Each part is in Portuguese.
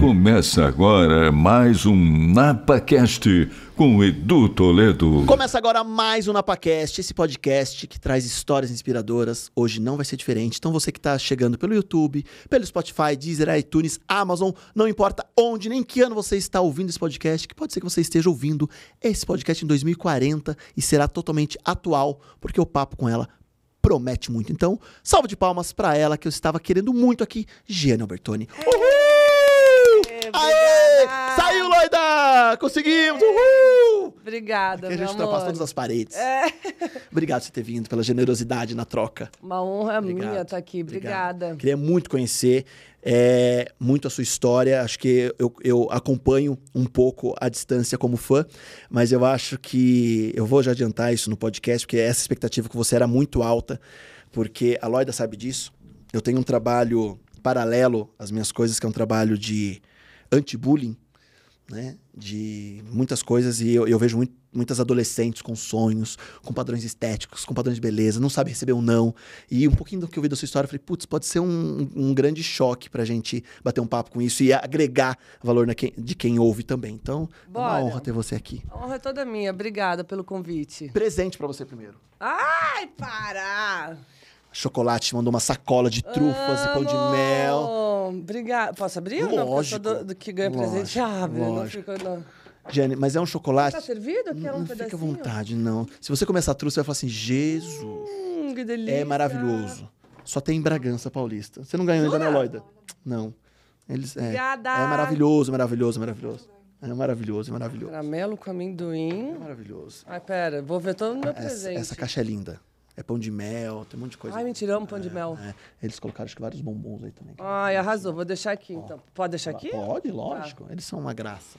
Começa agora mais um NapaCast com Edu Toledo. Começa agora mais um NapaCast, esse podcast que traz histórias inspiradoras. Hoje não vai ser diferente. Então você que está chegando pelo YouTube, pelo Spotify, Deezer, iTunes, Amazon, não importa onde nem que ano você está ouvindo esse podcast, que pode ser que você esteja ouvindo esse podcast em 2040 e será totalmente atual, porque o papo com ela promete muito. Então, salve de palmas para ela que eu estava querendo muito aqui, Giane Albertoni. Uhul! Aê! Saiu, Loida! Conseguimos! Uhul! Obrigada, Aqui a gente ultrapassa amor. todas as paredes. É. Obrigado por você ter vindo, pela generosidade na troca. Uma honra Obrigado. minha estar aqui. Obrigado. Obrigada. Queria muito conhecer é, muito a sua história. Acho que eu, eu acompanho um pouco à distância como fã, mas eu acho que eu vou já adiantar isso no podcast, porque essa expectativa com você era muito alta, porque a Loida sabe disso. Eu tenho um trabalho paralelo às minhas coisas, que é um trabalho de anti-bullying, né? De muitas coisas, e eu, eu vejo muito- muitas adolescentes com sonhos, com padrões estéticos, com padrões de beleza, não sabe receber um não. E um pouquinho do que eu vi da sua história, eu falei, putz, pode ser um, um grande choque pra gente bater um papo com isso e agregar valor quem- de quem ouve também. Então, é uma Bora. honra ter você aqui. A honra é toda minha. Obrigada pelo convite. Presente pra você primeiro. Ai, para! Chocolate te mandou uma sacola de trufas e pão de mel. Amo. Obrigada. Posso abrir ou não? Porque eu Lógico. do, do que ganha presente. Lógico, Abre. Não lógico. fico, não. Jenny, mas é um chocolate. Tá servido? Quer um não fica à vontade, não. Se você começar a trufa, você vai falar assim: Jesus. Hum, que delícia. É maravilhoso. Só tem em Bragança Paulista. Você não ganhou ainda, né, Loida? Não. Eles, é, Obrigada. é maravilhoso, maravilhoso, maravilhoso. É maravilhoso, é maravilhoso. Caramelo com amendoim. Maravilhoso. Ai, pera. Vou ver todo o meu Essa, presente. essa caixa é linda. É pão de mel, tem um monte de coisa. Ai, mentira, amo pão de mel. É, eles colocaram acho que vários bombons aí também. Ai, arrasou. Vou deixar aqui, então. Pode deixar aqui? Pode, lógico. Eles são uma graça.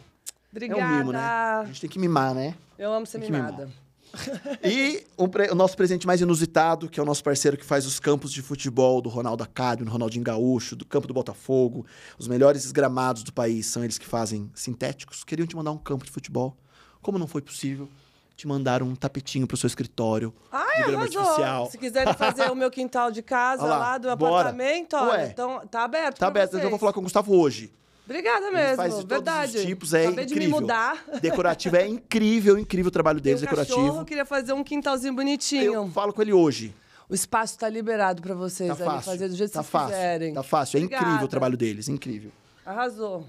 Obrigada. É um mimo, né? A gente tem que mimar, né? Eu amo ser mimada. E o, pre- o nosso presente mais inusitado, que é o nosso parceiro que faz os campos de futebol do Ronaldo Acádio, do Ronaldinho Gaúcho, do campo do Botafogo. Os melhores gramados do país são eles que fazem sintéticos. Queriam te mandar um campo de futebol. Como não foi possível, te mandaram um tapetinho pro seu escritório Ai, de grama arrasou. artificial. Se quiserem fazer o meu quintal de casa lá, lá, do bora. apartamento, olha, Ué. então tá aberto. Tá aberto, eu vocês. vou falar com o Gustavo hoje. Obrigada Ele mesmo, faz de verdade. todos os tipos, é Acabei de incrível. me mudar. Decorativo é incrível, incrível o trabalho Tem um deles, cachorro, decorativo. queria fazer um quintalzinho bonitinho. Eu falo com ele hoje. O espaço tá liberado pra vocês Tá ali fácil. fazer do jeito tá que vocês fácil. quiserem. Tá fácil. É incrível o Obrigada. trabalho deles, incrível. Arrasou.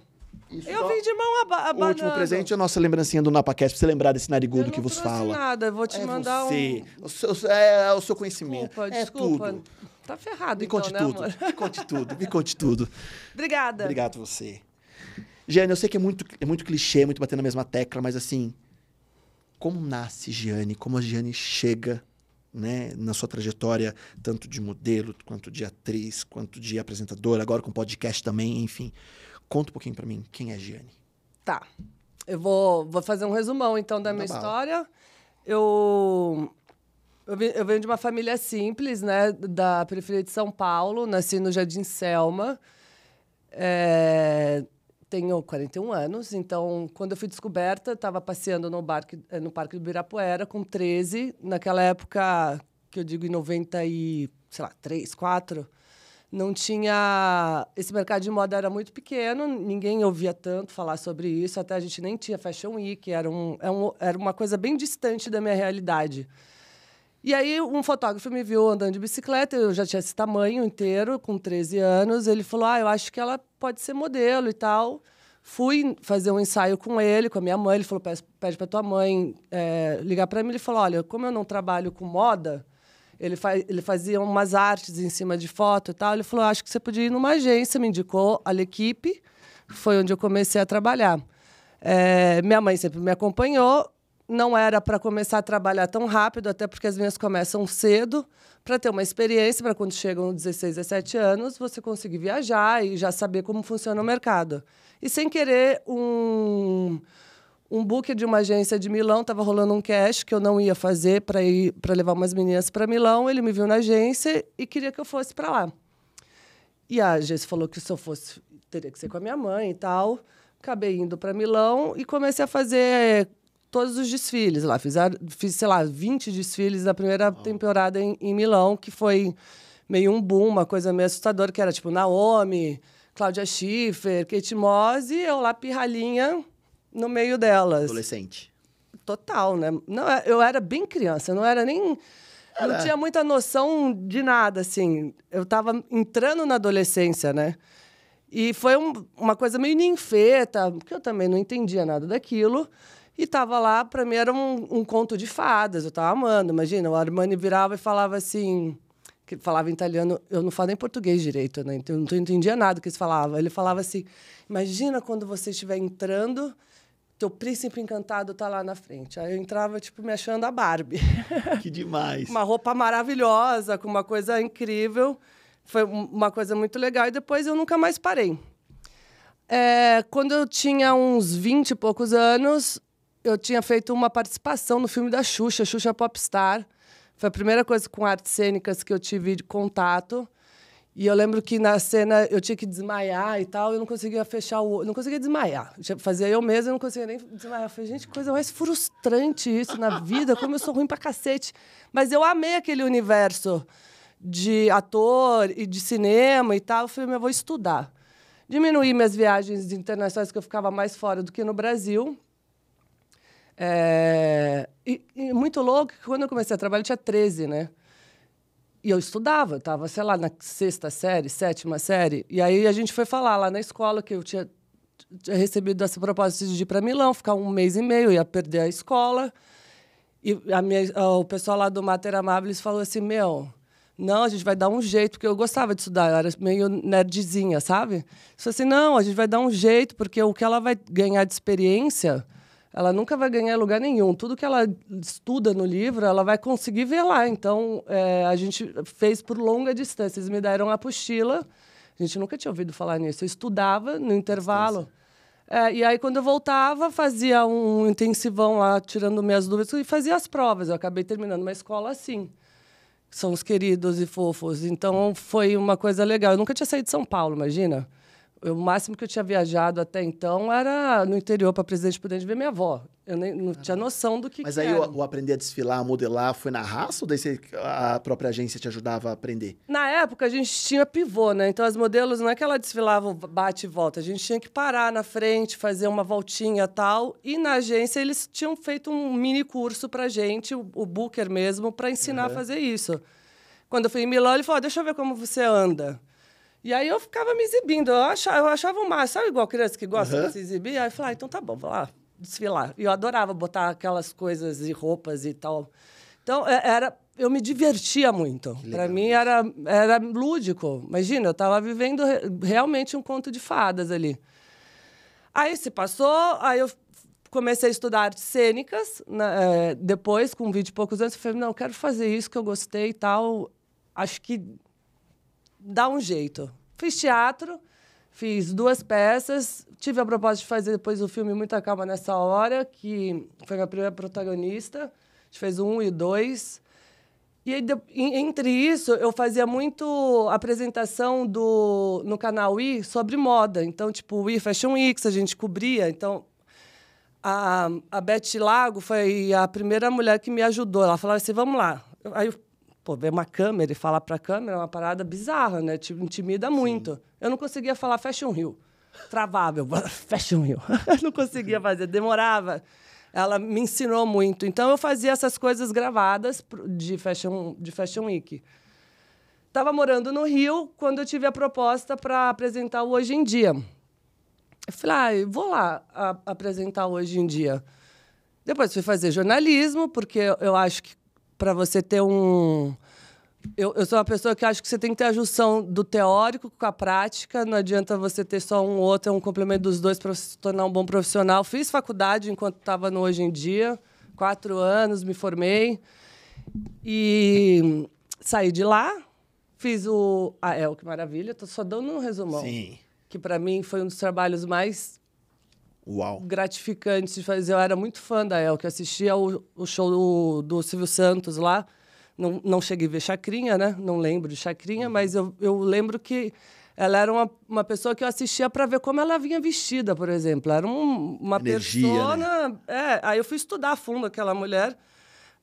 E Eu só- vim de mão aba O último presente é a nossa lembrancinha do NapaCast, pra você lembrar desse narigudo não que vos fala. nada, eu vou te é mandar você. um... O seu, é o seu conhecimento. Desculpa, é desculpa. tudo. Tá ferrado Me então, conte né, tudo. amor? Me conte tudo. Me conte tudo. Obrigada. Obrigado você. Giane, eu sei que é muito, é muito clichê, muito bater na mesma tecla, mas assim, como nasce Giane? Como a Giane chega, né, na sua trajetória, tanto de modelo, quanto de atriz, quanto de apresentadora, agora com podcast também, enfim. Conta um pouquinho pra mim, quem é Giane? Tá. Eu vou, vou fazer um resumão, então, da minha bala. história. Eu, eu, eu venho de uma família simples, né? Da periferia de São Paulo. Nasci no Jardim Selma. É, tenho 41 anos, então, quando eu fui descoberta, estava passeando no, barque, eh, no Parque do Ibirapuera com 13. Naquela época, que eu digo em 90 e, sei lá, 3, 4, não tinha... Esse mercado de moda era muito pequeno, ninguém ouvia tanto falar sobre isso, até a gente nem tinha Fashion Week, era, um, é um- era uma coisa bem distante da minha realidade. E aí, um fotógrafo me viu andando de bicicleta, eu já tinha esse tamanho inteiro, com 13 anos. Ele falou: Ah, eu acho que ela pode ser modelo e tal. Fui fazer um ensaio com ele, com a minha mãe. Ele falou: "Pede- para tua mãe eh, ligar para mim. Ele falou: Olha, como eu não trabalho com moda, ele, ele fazia umas artes em cima de foto e tal. Ele falou: Acho que você podia ir numa agência. Me indicou a L'Equipe, foi onde eu comecei a trabalhar. Eh, minha mãe sempre me acompanhou não era para começar a trabalhar tão rápido, até porque as minhas começam cedo, para ter uma experiência, para quando chegam 16, 17 anos, você conseguir viajar e já saber como funciona o mercado. E sem querer, um, um book de uma agência de Milão, estava rolando um cash que eu não ia fazer para ir para levar umas meninas para Milão. Ele me viu na agência e queria que eu fosse para lá. E a agência falou que se eu fosse, teria que ser com a minha mãe e tal. Acabei indo para Milão e comecei a fazer todos os desfiles lá. Fiz, fiz sei lá, 20 desfiles da primeira temporada em, em Milão, que foi meio um boom, uma coisa meio assustadora, que era tipo Naomi, Cláudia Schiffer, Kate Moss e eu lá pirralhinha no meio delas. Adolescente. Total, né? Não, é, eu era bem criança, eu não era nem. Não Era. tinha muita noção de nada, assim. Eu tava entrando na adolescência, né? E foi um- uma coisa meio ninfeta, porque eu também não entendia nada daquilo. E tava lá, pra mim era um, um conto de fadas, eu tava amando. Imagina, o Armani virava e falava assim. Que falava em italiano, eu não falo nem português direito, né? Então eu não entendia nada que eles falavam. Ele falava assim: imagina quando você estiver entrando, teu príncipe encantado tá lá na frente. Aí eu entrava, tipo, me achando a Barbie. Que demais. uma roupa maravilhosa, com uma coisa incrível. Foi um- uma coisa muito legal. E depois eu nunca mais parei. É, quando eu tinha uns 20 e poucos anos, eu tinha feito uma participação no filme da Xuxa, Xuxa Popstar. Foi a primeira coisa com artes cênicas que eu tive de contato. E eu lembro que na cena eu tinha que desmaiar e tal, eu não conseguia fechar o olho, não conseguia desmaiar. Eu Fazia eu mesma, eu não conseguia nem desmaiar. Eu falei, gente, coisa mais frustrante isso na vida, como eu sou ruim pra cacete. Mas eu amei aquele universo de ator e de cinema e tal. Eu falei, eu vou estudar. Diminuí minhas viagens internacionais, que eu ficava mais fora do que no Brasil. É, E, e muito louco quando eu comecei a trabalhar, eu tinha 13, né? E eu estudava, eu estava, sei lá, na sexta série, sétima série. E aí a gente foi falar lá na escola que eu tinha, tinha recebido essa proposta de ir para Milão, ficar um mês e meio, ia perder a escola. E a minha, o pessoal lá do Mater Amabilis falou assim: Meu, não, a gente vai dar um jeito, porque eu gostava de estudar, eu era meio nerdzinha, sabe? Eles falaram assim: Não, a gente vai dar um jeito, porque o que ela vai ganhar de experiência, ela nunca vai ganhar lugar nenhum. Tudo que ela estuda no livro, ela vai conseguir ver lá. Então, é, a gente fez por longa distância. Eles me deram a apostila. A gente nunca tinha ouvido falar nisso. Eu estudava no intervalo. É, e aí, quando eu voltava, fazia um intensivão lá, tirando minhas dúvidas, e fazia as provas. Eu acabei terminando uma escola assim. São os queridos e fofos. Então, foi uma coisa legal. Eu nunca tinha saído de São Paulo, imagina. Eu, o máximo que eu tinha viajado até então era no interior para Presidente Prudente ver minha avó. Eu nem, não tinha noção do que Mas que aí o, o aprender a desfilar, a modelar, foi na raça ou daí você- a própria agência te ajudava a aprender? Na época, a gente tinha pivô, né? Então, as modelos, não é que ela desfilava bate e volta. A gente tinha que parar na frente, fazer uma voltinha tal. E na agência, eles tinham feito um mini curso pra gente, o, o Booker mesmo, para ensinar a fazer isso. Quando eu fui em Milão, ele falou, "Ah, deixa eu ver como você anda. E aí eu ficava me exibindo. Eu achava, eu achava o máximo. Sabe igual criança que gosta Aham. de se exibir? Aí eu falei, ah, então tá bom, vou lá desfilar. E eu adorava botar aquelas coisas e roupas e tal. Então, é- era, eu me divertia muito. Para mim era, era lúdico. Imagina, eu estava vivendo re- realmente um conto de fadas ali. Aí se passou, aí eu comecei a estudar artes cênicas. né, é, depois, com 20 e poucos anos, eu falei, não, eu quero fazer isso que eu gostei e tal. Acho que dá um jeito. Fiz teatro, fiz duas peças, tive a proposta de fazer depois o filme Muita Calma Nessa Hora, que foi minha primeira protagonista. A gente fez um e dois. E aí, entre isso, eu fazia muito apresentação do, no canal I sobre moda. Então, tipo, o I Fashion Weeks, a gente cobria. Então, a, a Beth Lago foi a primeira mulher que me ajudou. Ela falava assim, vamos lá. Aí, eu, pô, ver uma câmera e falar para a câmera é uma parada bizarra, né? Te intimida muito. Eu não conseguia falar Fashion Rio. Travava, eu, Fashion Rio. não conseguia fazer, demorava. Ela me ensinou muito. Então, eu fazia essas coisas gravadas de Fashion, de fashion Week. Estava morando no Rio quando eu tive a proposta para apresentar o Hoje em Dia. Eu falei, ah, eu vou lá a- apresentar hoje em dia. Depois fui fazer jornalismo, porque eu acho que para você ter um. Eu, eu sou uma pessoa que acho que você tem que ter a junção do teórico com a prática. Não adianta você ter só um ou outro, é um complemento dos dois para se tornar um bom profissional. Fiz faculdade enquanto estava no Hoje em Dia, quatro anos, me formei. E saí de lá, fiz o. Ah, é, que maravilha, estou só dando um resumão Sim. que para mim foi um dos trabalhos mais Uau. gratificantes de fazer. Eu era muito fã da El, que assistia o, o show do, do Silvio Santos lá. Não, não cheguei a ver Chacrinha, né? Não lembro de Chacrinha, mas eu, eu lembro que ela era uma, uma pessoa que eu assistia para ver como ela vinha vestida, por exemplo. Era um- uma Energia, persona. É, aí eu fui estudar a fundo aquela mulher.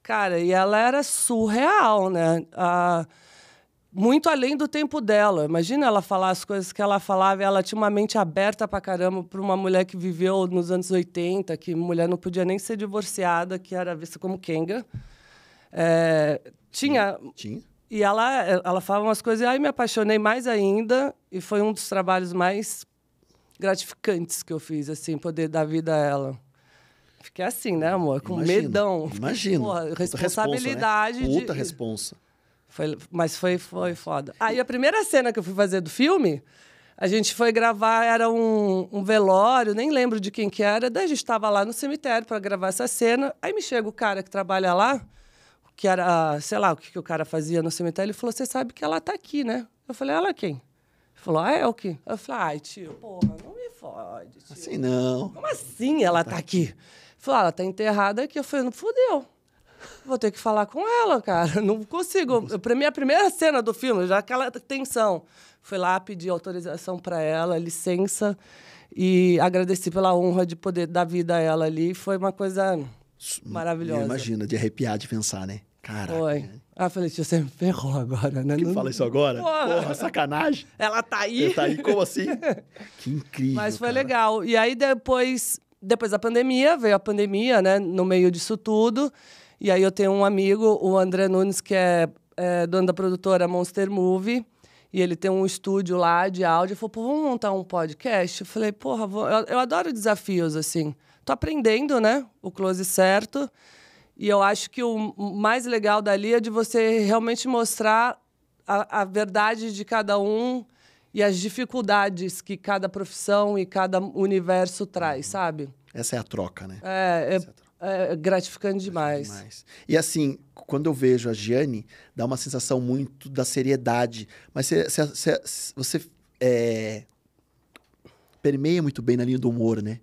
Cara, e ela era surreal, né? A, muito além do tempo dela. Imagina ela falar as coisas que ela falava, ela tinha uma mente aberta pra caramba para uma mulher que viveu nos anos 80, que mulher não podia nem ser divorciada, que era vista como Kenga. É, tinha. Tinha? E ela, ela falava umas coisas, e aí me apaixonei mais ainda, e foi um dos trabalhos mais gratificantes que eu fiz, assim, poder dar vida a ela. Fiquei assim, né, amor? Com Imagino, medão. Imagino. Porra, responsabilidade responsa, né? de- Puta responsa. Foi, mas foi, foi foda. Aí a primeira cena que eu fui fazer do filme, a gente foi gravar, era um, um velório, nem lembro de quem que era. Daí a gente estava lá no cemitério para gravar essa cena. Aí me chega o cara que trabalha lá, que era, sei lá, o que, que o cara fazia no cemitério. Ele falou: Você sabe que ela tá aqui, né? Eu falei: Ela quem? Ele falou: Ah, é o quê? Eu falei: Ai, tio, porra, não me fode, tio. Assim não. Como assim ela tá aqui? Ele falou: ah, Ela tá enterrada aqui. Eu falei: Não fudeu. Vou ter que falar com ela, cara. Não consigo. Pra mim, a primeira cena do filme, já aquela tensão. Fui lá pedir autorização para ela, licença, e agradeci pela honra de poder dar vida a ela ali. Foi uma coisa maravilhosa. Imagina, de arrepiar, de pensar, né? Caraca. Foi. Ah, eu falei, tio, você me ferrou agora, né? Que Não- fala isso agora? Porra. Porra, sacanagem. Ela tá aí. Ele tá aí, como assim? Que incrível. Mas foi cara. legal. E aí depois, depois da pandemia, veio a pandemia, né? No meio disso tudo. E aí eu tenho um amigo, o André Nunes, que é, é dono da produtora Monster Movie. E ele tem um estúdio lá de áudio. Ele falou, pô, vamos montar um podcast? Eu falei, porra, vou- eu, eu adoro desafios, assim. Tô aprendendo, né? O close certo. E eu acho que o mais legal dali é de você realmente mostrar a, a verdade de cada um e as dificuldades que cada profissão e cada universo traz, sabe? Essa é a troca, né? É, é- é gratificante demais. Demais. E assim, quando eu vejo a Gianni, dá uma sensação muito da seriedade. Mas você- você, é, permeia muito bem na linha do humor, né?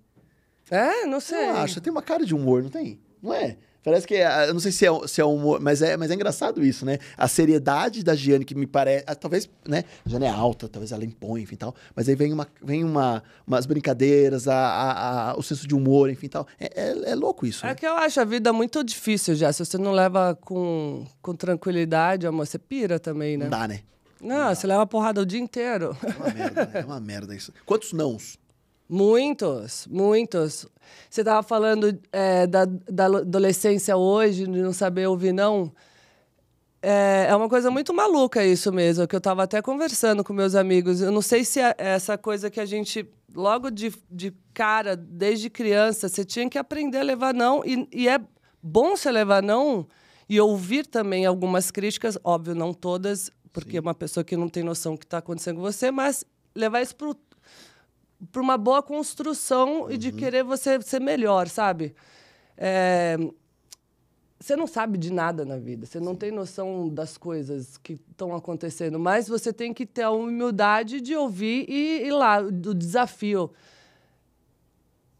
É, não sei. Eu acho, tem uma cara de humor, não tem? Não é? Parece que, é- eu não sei se é, se é humor, mas é, mas é engraçado isso, né? A seriedade da Gianni, que me parece, ah, talvez, né? A Gianni é alta, talvez ela impõe, enfim, tal. Mas aí vem, uma, vem uma, umas brincadeiras, a, a- a- o senso de humor, enfim, tal. É, é, é louco isso, É né? que eu acho a vida muito difícil já. Se você não leva com, com tranquilidade, amor, você pira também, né? Não dá, né? Não, você leva porrada o dia inteiro. É uma merda, né? É uma merda isso. Quantos nãos? Muitos, muitos. Você estava falando é, da, da adolescência hoje, de não saber ouvir não. É, é uma coisa muito maluca isso mesmo, que eu estava até conversando com meus amigos. Eu não sei se é essa coisa que a gente, logo de, de cara, desde criança, você tinha que aprender a levar não. E, e é bom você levar não e ouvir também algumas críticas, óbvio, não todas, porque é uma pessoa que não tem noção do que está acontecendo com você, mas levar isso para para uma boa construção e de querer você ser melhor, sabe? É, Você não sabe de nada na vida, você não tem noção das coisas que estão acontecendo, mas você tem que ter a humildade de ouvir e ir lá, do desafio.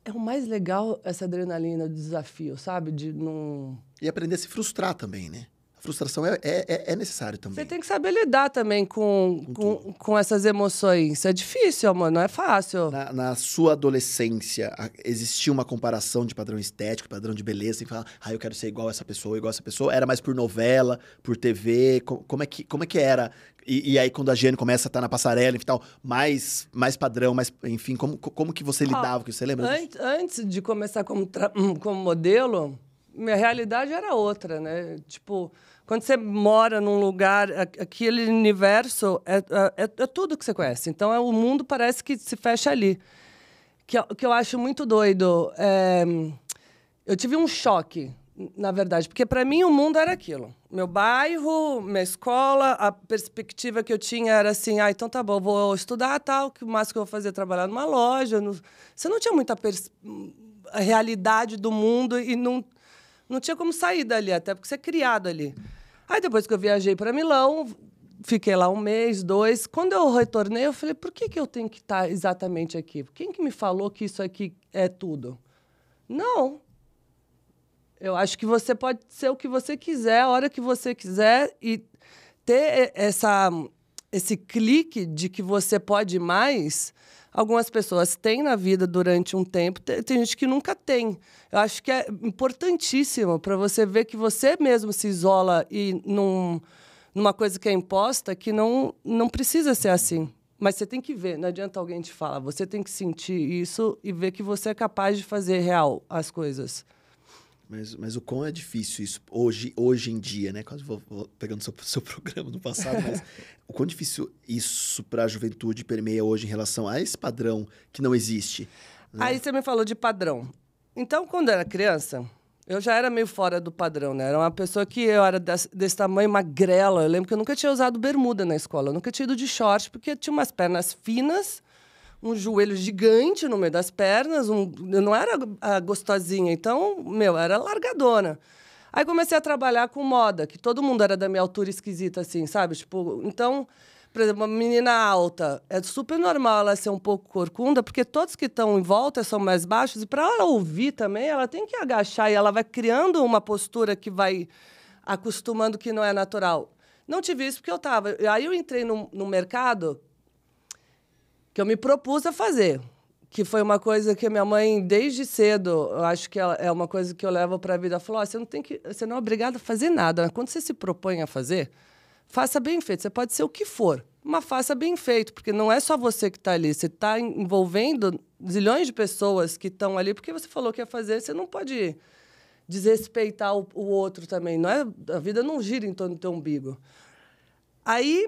É o mais legal essa adrenalina do desafio, sabe? De não. E aprender a se frustrar também, né? Frustração é, é, é- é necessário também. Você tem que saber lidar também com, com, com essas emoções. É difícil, amor, não é fácil. Na, na sua adolescência, existia uma comparação de padrão estético, padrão de beleza, e falar, ah, eu quero ser igual a essa pessoa, igual a essa pessoa. Era mais por novela, por TV? Co- como, é que, como é que era? E, e aí, quando a Giane começa a estar na passarela, enfim, tal, mais, mais padrão, mais, enfim, como, co- como que você lidava com isso? Você lembra disso? An- Antes de começar como, tra- como modelo, minha realidade era outra, né? Tipo, quando você mora num lugar, aquele universo é, é, é tudo que você conhece. Então, é, o mundo parece que se fecha ali. Que, que eu acho muito doido. É, eu tive um choque, na verdade, porque para mim o mundo era aquilo. Meu bairro, minha escola, a perspectiva que eu tinha era assim: ah, então tá bom, vou estudar tal, que o máximo que eu vou fazer é trabalhar numa loja. no- Você não tinha muita pers- a realidade do mundo e não, não tinha como sair dali, até porque você é criado ali. Aí depois que eu viajei para Milão, fiquei lá um mês, dois. Quando eu retornei, eu falei: por que, que eu tenho que estar exatamente aqui? Quem que me falou que isso aqui é tudo? Não. Eu acho que você pode ser o que você quiser, a hora que você quiser e ter essa, esse clique de que você pode mais. Algumas pessoas têm na vida durante um tempo, tem, tem gente que nunca tem. Eu acho que é importantíssimo para você ver que você mesmo se isola e não, numa coisa que é imposta que não, não precisa ser assim. Mas você tem que ver, não adianta alguém te falar. Você tem que sentir isso e ver que você é capaz de fazer real as coisas. Mas, mas o quão é difícil isso hoje, hoje em dia, né? Quase vou, vou pegando seu, seu programa do passado, mas o quão difícil isso para a juventude permeia hoje em relação a esse padrão que não existe. Né? Aí você me falou de padrão. Então, quando era criança, eu já era meio fora do padrão, né? Era uma pessoa que eu era desse, desse, tamanho, magrela. Eu lembro que eu nunca tinha usado bermuda na escola. Eu nunca tinha ido de short, porque tinha umas pernas finas, um joelho gigante no meio das pernas. Um, eu não era a gostosinha. Então, meu, era largadona. Aí comecei a trabalhar com moda, que todo mundo era da minha altura esquisita, assim, sabe? Tipo, então por exemplo, uma menina alta, é super normal ela ser um pouco corcunda, porque todos que estão em volta são mais baixos, e para ela ouvir também, ela tem que agachar e ela vai criando uma postura que vai acostumando que não é natural. Não tive isso porque eu estava. Aí eu entrei no, no mercado que eu me propus a fazer, que foi uma coisa que a minha mãe, desde cedo, eu acho que é uma coisa que eu levo para a vida, falou: oh, você não tem que, você não é obrigado a fazer nada. Quando você se propõe a fazer, faça bem feito. Você pode ser o que for, mas faça bem feito, porque não é só você que está ali. Você está envolvendo zilhões de pessoas que estão ali, porque você falou que ia fazer, você não pode desrespeitar o, o outro também. Não é, a vida não gira em torno do teu umbigo. Aí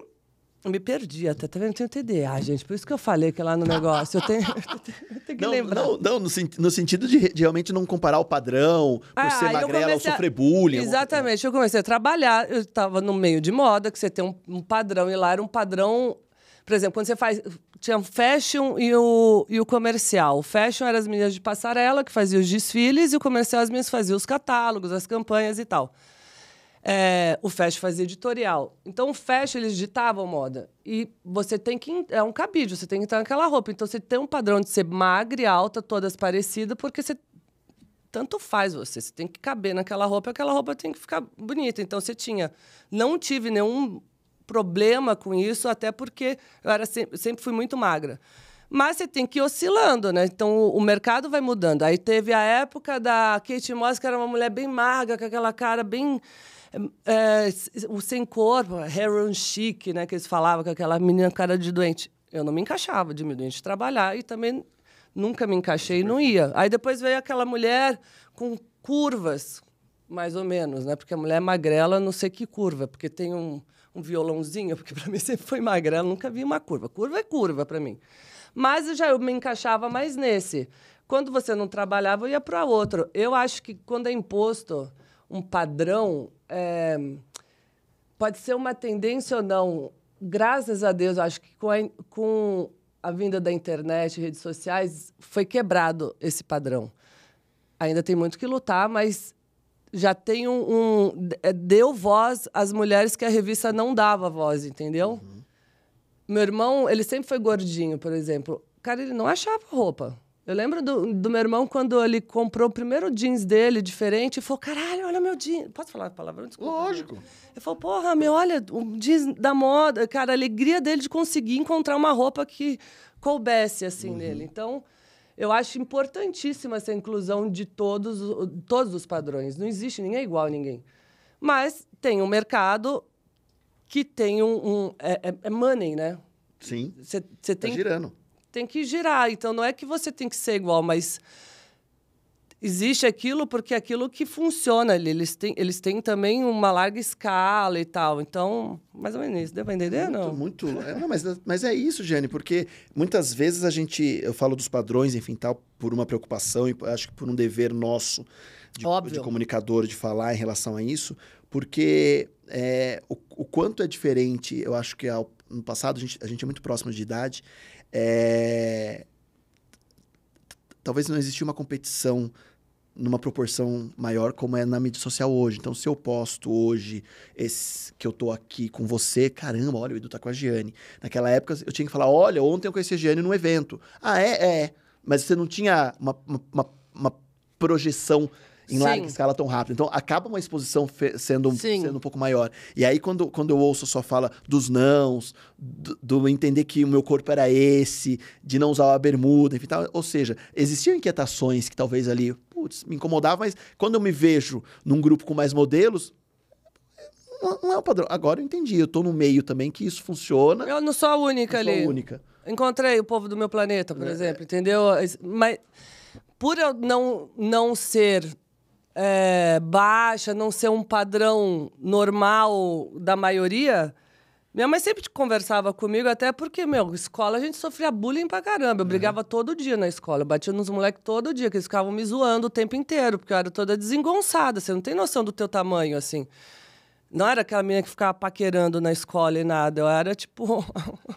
eu me perdi até, tá vendo? Eu tenho TDA, gente. Por isso que eu falei que lá no negócio eu tenho, eu tenho que não, lembrar. Não, não no, no, sentido de, de, realmente não comparar o padrão, por ah, ser magrela ou sofrer bullying. Exatamente. Eu comecei a trabalhar, eu estava no meio de moda, que você tem um, um, padrão, e lá era um padrão. Por exemplo, quando você faz. Tinha o fashion e o, e o comercial. O fashion eram as meninas de passarela que faziam os desfiles, e o comercial as meninas faziam os catálogos, as campanhas e tal. É, o Fast fazia editorial. Então, o Fast, eles ditavam moda. E você tem que... É um cabide, você tem que entrar naquela roupa. Então, você tem um padrão de ser magra e alta, todas parecidas, porque você... Tanto faz você. Você tem que caber naquela roupa, aquela roupa tem que ficar bonita. Então, você tinha... Não tive nenhum problema com isso, até porque eu era sempre, sempre fui muito magra. Mas você tem que ir oscilando, né? Então o, o mercado vai mudando. Aí teve a época da Kate Moss, que era uma mulher bem magra, com aquela cara bem é, o sem corpo, heroin chic, né? Que eles falavam com aquela menina cara de doente. Eu não me encaixava de doente trabalhar e também nunca me encaixei e não ia. Aí depois veio aquela mulher com curvas, mais ou menos, né? Porque a mulher é magrela, não sei que curva, porque tem um, um violãozinho, porque para mim sempre foi magrela, nunca vi uma curva. Curva é curva para mim. Mas eu já eu me encaixava mais nesse. Quando você não trabalhava, eu ia para outro. Eu acho que quando é imposto um padrão, é, pode ser uma tendência ou não. Graças a Deus, acho que com a, com a vinda da internet, redes sociais, foi quebrado esse padrão. Ainda tem muito que lutar, mas já tem um, um é, deu voz às mulheres que a revista não dava voz, entendeu? Uhum. Meu irmão, ele sempre foi gordinho, por exemplo. Cara, ele não achava roupa. Eu lembro do, do meu irmão quando ele comprou o primeiro jeans dele, diferente, e falou: caralho, olha meu jeans. Posso falar a palavra? Desculpa, Lógico. Ele falou: porra, meu, olha, o jeans da moda. Cara, a alegria dele de conseguir encontrar uma roupa que coubesse assim uhum. nele. Então, eu acho importantíssima essa inclusão de todos, todos os padrões. Não existe ninguém igual a ninguém. Mas tem um mercado que tem um. um é, é, é money, né? Sim. Você tá tem. girando tem que girar. Então não é que você tem que ser igual, mas existe aquilo porque é aquilo que funciona ali. Eles têm, eles têm também uma larga escala e tal. Então, mais ou menos isso. Deu para entender, muito, não? Muito. É, não, mas, mas é isso, Jane, porque muitas vezes a gente. Eu falo dos padrões, enfim, tal, por uma preocupação e acho que por um dever nosso de, de comunicador de falar em relação a isso, porque é, o, o quanto é diferente, eu acho que ao, no passado a gente, a gente é muito próximo de idade é... Talvez não existia uma competição numa proporção maior como é na mídia social hoje. Então, se eu posto hoje esse, que eu tô aqui com você, caramba, olha, o Edu tá com a Giane. Naquela época, eu tinha que falar, olha, ontem eu conheci a Giane num evento. Ah, é? É. Mas você não tinha uma, uma, uma projeção em Sim. larga escala tão rápido. Então, acaba uma exposição sendo, sendo um pouco maior. E aí, quando, quando eu ouço só fala dos nãos, do, do, entender que o meu corpo era esse, de não usar a bermuda, enfim, tal. ou seja, existiam inquietações que talvez ali, putz, me incomodavam, mas quando eu me vejo num grupo com mais modelos, não, é o padrão. Agora eu entendi. Eu tô no meio também que isso funciona. Eu não sou a única eu sou ali. a única. Encontrei o povo do meu planeta, É. por exemplo, entendeu? Mas por eu não, não ser é, baixa, não ser um padrão normal da maioria, minha mãe sempre conversava comigo, até porque, meu, escola a gente sofria bullying pra caramba. Eu brigava todo dia na escola. Eu batia nos moleques todo dia, que eles ficavam me zoando o tempo inteiro, porque eu era toda desengonçada. Você não tem noção do teu tamanho, assim. Não era aquela menina que ficava paquerando na escola e nada. Eu era tipo.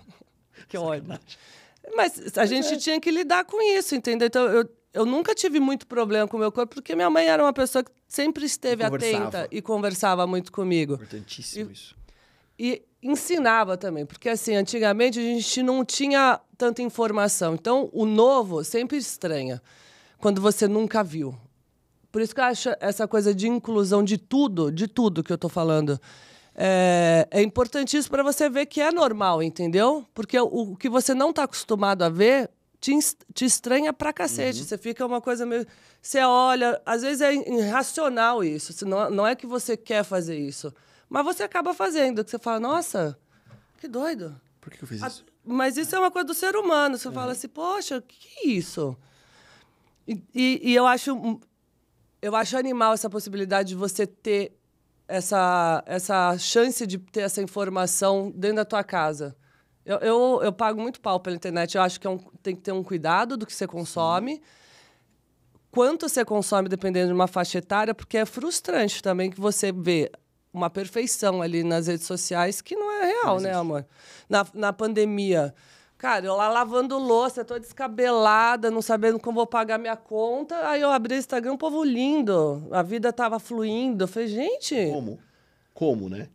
que ódio. Mas a gente tinha que lidar com isso, entendeu? Então, eu, eu nunca tive muito problema com o meu corpo, porque minha mãe era uma pessoa que sempre esteve E conversava. atenta e conversava muito comigo. Importantíssimo isso. E ensinava também, porque assim, antigamente a gente não tinha tanta informação. Então, o novo sempre estranha quando você nunca viu. Por isso que eu acho essa coisa de inclusão de tudo, de tudo que eu tô falando, é, é importantíssimo para você ver que é normal, entendeu? Porque o, o que você não está acostumado a ver te, te estranha pra cacete. Você fica uma coisa meio. Você olha, às vezes é irracional isso. Não, não é que você quer fazer isso. Mas você acaba fazendo, que você fala, nossa, que doido. Por que eu fiz isso? Mas isso é uma coisa do ser humano. Você fala assim, poxa, o que é isso? E, e, e eu acho eu acho animal essa possibilidade de você ter essa, essa chance de ter essa informação dentro da tua casa. Eu, eu, eu pago muito pau pela internet. Eu acho que é um, tem que ter um cuidado do que você consome. Quanto você consome, dependendo de uma faixa etária, porque é frustrante também que você vê uma perfeição ali nas redes sociais que não é real, né, amor? Na, na pandemia. Cara, eu lá lavando louça, tô descabelada, não sabendo como vou pagar minha conta. Aí eu abri o Instagram, um povo lindo. A vida tava fluindo. Eu falei, gente, Como? Como, né?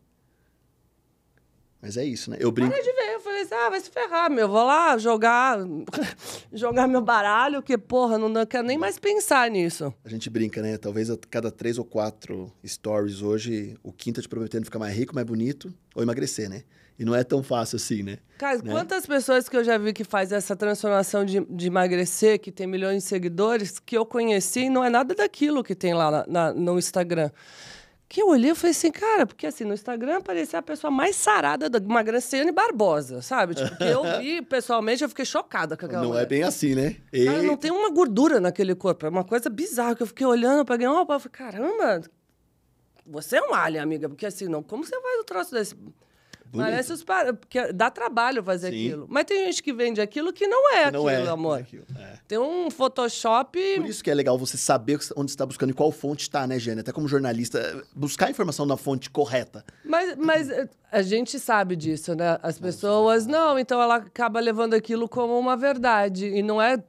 Mas é isso, né? Eu brinco. para de ver. Eu falei assim, ah, vai se ferrar, meu. Vou lá jogar, jogar meu baralho, que, porra, não, não quero nem mais pensar nisso. A gente brinca, né? Talvez a cada três ou quatro stories hoje, o quinto te prometendo ficar mais rico, mais bonito, ou emagrecer, né? E não é tão fácil assim, né? Cara, Né? quantas pessoas que eu já vi que faz essa transformação de, de emagrecer, que tem milhões de seguidores, que eu conheci e não é nada daquilo que tem lá na- na- no Instagram. Que eu olhei e falei assim, cara, porque assim, no Instagram parecia a pessoa mais sarada da uma Graciane Barbosa, sabe? Tipo, que eu vi pessoalmente, eu fiquei chocada com aquela não mulher. é bem assim, né? Cara, não tem uma gordura naquele corpo. É uma coisa bizarra que eu fiquei olhando, eu peguei uma roupa e falei, caramba, você é um alien, amiga, porque assim, não, como você faz o troço desse? Parece os par... porque dá trabalho fazer Sim. aquilo. Mas tem gente que vende aquilo que não é não aquilo, é amor. aquilo, é. Tem um Photoshop. Por isso que é legal você saber onde você está buscando e qual fonte está, né, Jane? Até como jornalista, buscar a informação na fonte correta. Mas, mas eh, a gente sabe disso, né? As pessoas. Não, então ela acaba levando aquilo como uma verdade. E não é.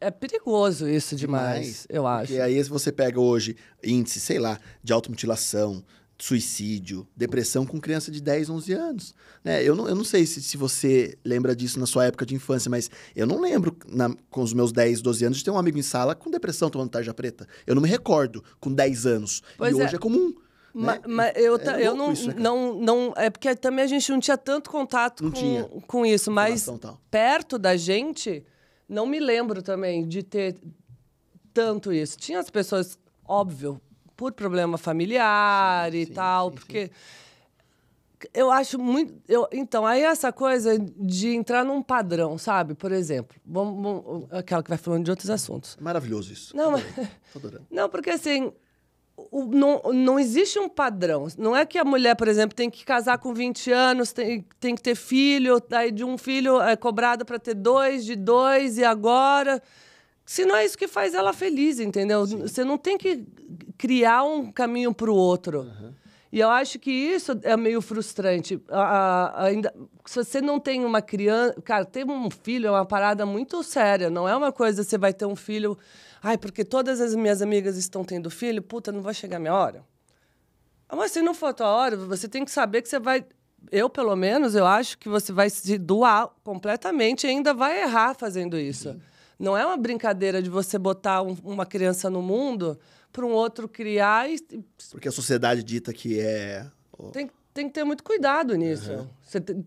É perigoso isso demais, eu acho. Porque aí se você pega hoje índice, sei lá, de automutilação, suicídio, depressão com criança de 10, 11 anos. Né? Eu, não, eu não sei se, se você lembra disso na sua época de infância, mas eu não lembro na- com os meus 10, 12 anos de ter um amigo em sala com depressão tomando tarja preta. Eu não me recordo com 10 anos. Pois e é. hoje é comum. Né? Mas eu, É ta- eu não, isso, né, não, não. É porque também a gente não tinha tanto contato Não com, tinha. com isso. Mas perto da gente, não me lembro também de ter tanto isso. Tinha as pessoas, óbvio, por problema familiar e sim, tal, sim, sim. porque. Eu acho muito. Eu, então, aí essa coisa de entrar num padrão, sabe? Por exemplo, vamos, vamos- aquela que vai falando de outros assuntos. Maravilhoso isso. Não, mas-. Não, porque assim, o- não, não existe um padrão. Não é que a mulher, por exemplo, tem que casar com 20 anos, tem, tem que ter filho, daí de um filho é cobrado para ter dois, de dois, e agora. Se não é isso que faz ela feliz, entendeu? Você não tem que criar um caminho para o outro. E eu acho que isso é meio frustrante. A- a- ainda, se você não tem uma criança. Cara, ter um filho é uma parada muito séria. Não é uma coisa você vai ter um filho. Ai, porque todas as minhas amigas estão tendo filho, puta, não vai chegar a minha hora. Mas se não for a tua hora, você tem que saber que você vai. Eu, pelo menos, eu acho que você vai se doar completamente e ainda vai errar fazendo isso. Não é uma brincadeira de você botar um- uma criança no mundo para um outro criar e Porque a sociedade dita que é. tem, tem que ter muito cuidado nisso. Você tem-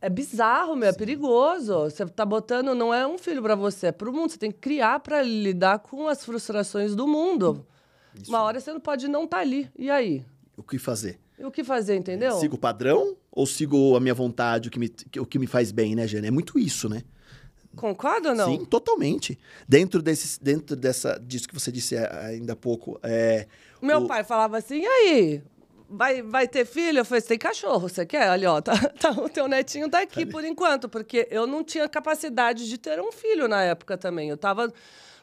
é bizarro, meu, é perigoso. Você tá botando, não é um filho para você, é para o mundo. Você tem que criar para lidar com as frustrações do mundo. Uma hora você não pode não estar ali. E aí? O que fazer? E o que fazer, entendeu? Sigo o padrão ou sigo a minha vontade, o que me, o que me faz bem, né, Jane? É muito isso, né? Concorda ou não? Sim, totalmente. Dentro, desse, dentro dessa, disso que você disse ainda há pouco. É, Meu o- pai falava assim, e aí? Vai, vai ter filho? Eu falei, você tem cachorro, você quer? Ali, ó, tá, tá- o teu netinho tá aqui por enquanto, porque eu não tinha capacidade de ter um filho na época também. Eu tava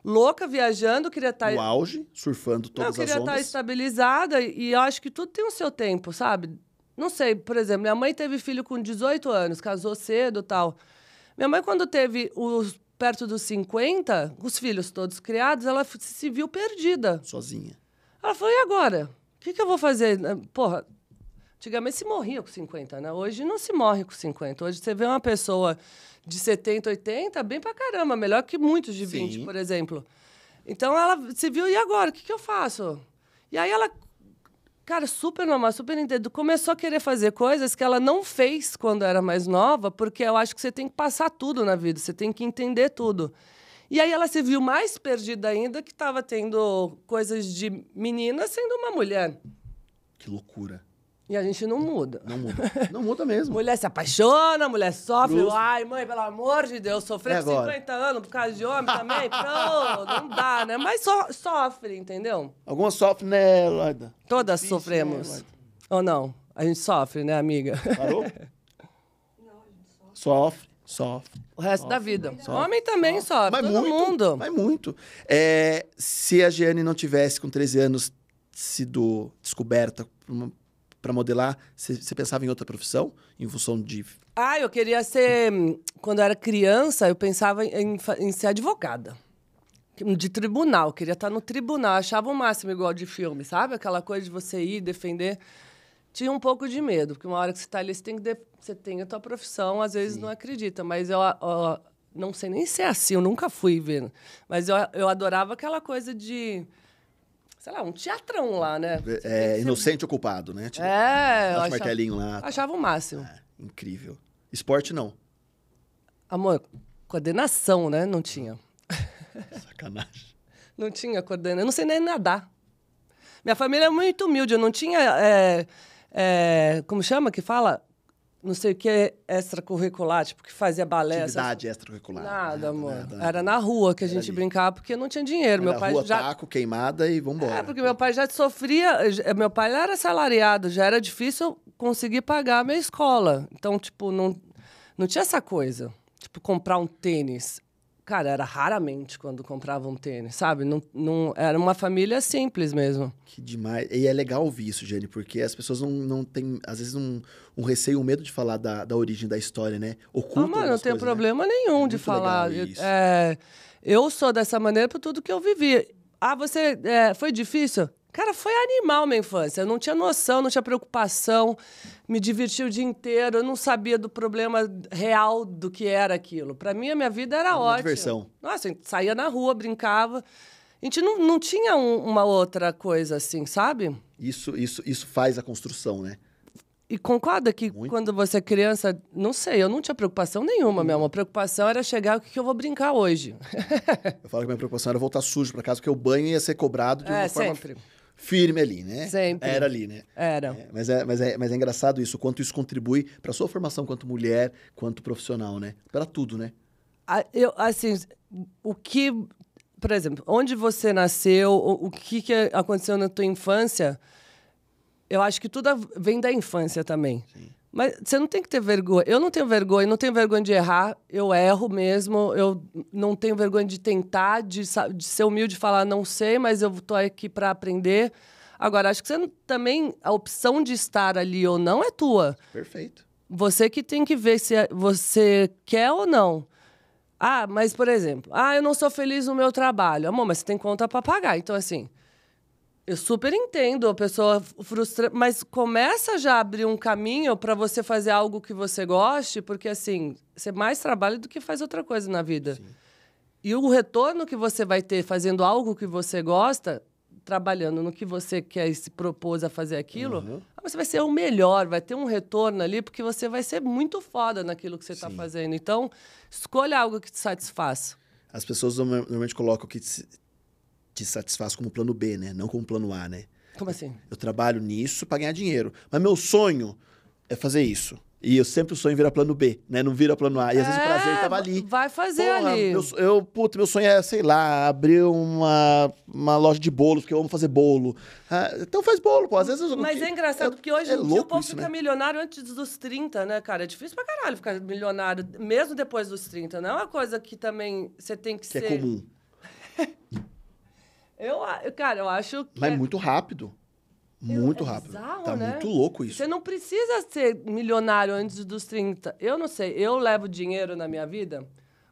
louca, viajando, queria estar... no auge, surfando Eu todas queria as estar ondas. estabilizada e eu acho que tudo tem o seu tempo, sabe? Não sei, por exemplo, minha mãe teve filho com 18 anos, casou cedo e tal. Minha mãe, quando teve os perto dos 50, os filhos todos criados, ela se viu perdida. Sozinha. Ela falou, e agora? O que, que eu vou fazer? Porra, antigamente se morria com 50, né? Hoje não se morre com 50. Hoje você vê uma pessoa de 70, 80, bem pra caramba, melhor que muitos de 20, Sim. por exemplo. Então ela se viu, e agora? O que, que eu faço? E aí ela, cara, super normal, super entendendo, começou a querer fazer coisas que ela não fez quando era mais nova, porque eu acho que você tem que passar tudo na vida, você tem que entender tudo. E aí ela se viu mais perdida ainda, que estava tendo coisas de menina sendo uma mulher. Que loucura. E a gente não muda. Não muda. Não muda mesmo. Mulher se apaixona, mulher sofre. Frustra. Ai, mãe, pelo amor de Deus, sofrer É com agora. 50 anos por causa de homem também? Pô, não dá, né? Mas so- sofre, entendeu? Algumas sofrem, né, Loida? Todas Difícil, sofremos. né? Ou não? A gente sofre, né, amiga? Parou? Sofre, sofre. O resto da vida. Sofre. Homem também sofre, Mas todo muito, mundo. mas muito. É, se a Giane não tivesse, com 13 anos, sido descoberta para modelar, você pensava em outra profissão? Em função de... Ah, eu queria ser. Quando eu era criança, eu pensava em, em ser advogada. De tribunal, queria estar no tribunal. Achava o máximo igual de filme, sabe? Aquela coisa de você ir defender. Tinha um pouco de medo, porque uma hora que você está ali, você tem, que de- você tem a tua profissão, às vezes não acredita. Mas eu, ó, não sei nem se é assim, eu nunca fui vendo. Mas eu, eu adorava aquela coisa de. Sei lá, um teatrão lá, né? É, inocente ou culpado, né? Tipo, É, eu achava, martelinho lá. achava o máximo. É, incrível. Esporte, não. Amor, coordenação, né? Não tinha. Sacanagem. Não tinha coordenação. Eu não sei nem nadar. Minha família é muito humilde. Eu não tinha. é, é, como chama que fala? Não sei o que extracurricular, tipo, que fazia balé. essas- Atividade extracurricular. Nada, né? amor. Nada. Era na rua que a gente brincava, porque não tinha dinheiro. Era Meu pai rua, já. taco, queimada e vambora. É, porque meu pai já sofria. Meu pai era salariado, já era difícil conseguir pagar a minha escola. Então, tipo, não, não tinha essa coisa. Tipo, comprar um tênis. Cara, era raramente quando comprava um tênis, sabe? Não, não, era uma família simples mesmo. Que demais. E é legal ouvir isso, Jenny, porque as pessoas não, não têm, às vezes, um, um receio, um medo de falar da, da origem da história, né? Ocultam Ah, mano, não coisas, né? problema nenhum de Muito falar. Eu- é, eu sou dessa maneira por tudo que eu vivi. Ah, você. é, foi difícil? Cara, foi animal minha infância. Eu não tinha noção, não tinha preocupação. Me diverti o dia inteiro. Eu não sabia do problema real do que era aquilo. Pra mim, a minha vida era Uma ótima. diversão. Nossa, a gente saía na rua, brincava. A gente não, não tinha um- uma outra coisa assim, sabe? Isso, isso, isso faz a construção, né? E concorda que Muito. quando você é criança, não sei, eu não tinha preocupação nenhuma, meu amor. A preocupação era chegar, o que, que eu vou brincar hoje? Eu falo que minha preocupação era voltar sujo pra casa, porque o banho ia ser cobrado de uma É, forma sempre. Firme ali, né? Sempre. Era ali, né? Era. É, mas, é, mas, é, mas é engraçado isso, o quanto isso contribui pra sua formação quanto mulher, quanto profissional, né? Pra tudo, né? Eu, assim, o que, por exemplo, onde você nasceu, o, o que, que aconteceu na tua infância, eu acho que tudo vem da infância também. Mas você não tem que ter vergonha. Eu não tenho vergonha, não tenho vergonha de errar. Eu erro mesmo. Eu não tenho vergonha de tentar, de, de ser humilde e falar não sei, mas eu tô aqui para aprender. Agora, acho que você não- também a opção de estar ali ou não é tua. Perfeito. Você que tem que ver se é- você quer ou não. Ah, mas, por exemplo, ah, eu não sou feliz no meu trabalho. Amor, mas você tem conta para pagar. Então, assim, eu super entendo a pessoa frustrada, mas começa já a abrir um caminho para você fazer algo que você goste, porque, assim, você mais trabalha do que faz outra coisa na vida. E o retorno que você vai ter fazendo algo que você gosta, trabalhando no que você quer e se propôs a fazer aquilo, Uhum. ah, você vai ser o melhor, vai ter um retorno ali, porque você vai ser muito foda naquilo que você está Sim. fazendo. Então, escolha algo que te satisfaça. As pessoas norma- normalmente colocam que te, satisfaz como plano B, né? Não como plano A, né? Como assim? Eu trabalho nisso para ganhar dinheiro. Mas meu sonho é fazer isso. E eu sempre sonho em virar plano B, né? Não vira plano A. E às vezes o prazer É, tava ali. Vai fazer Porra, ali. Meu, eu, puta, meu sonho é, sei lá, abrir uma, uma loja de bolos, porque eu amo fazer bolo. Ah, então faz bolo, pô. Às vezes eu Mas é engraçado, porque hoje é em dia o povo isso, fica né? milionário antes dos 30, né, cara? É difícil pra caralho ficar milionário, mesmo depois dos 30. Não é uma coisa que também você tem que, Que é ser. comum. Eu, cara, eu acho que. Mas é- muito rápido. Muito é rápido. bizarro, tá né? muito louco isso. Você não precisa ser milionário antes dos 30. Eu não sei, eu levo dinheiro na minha vida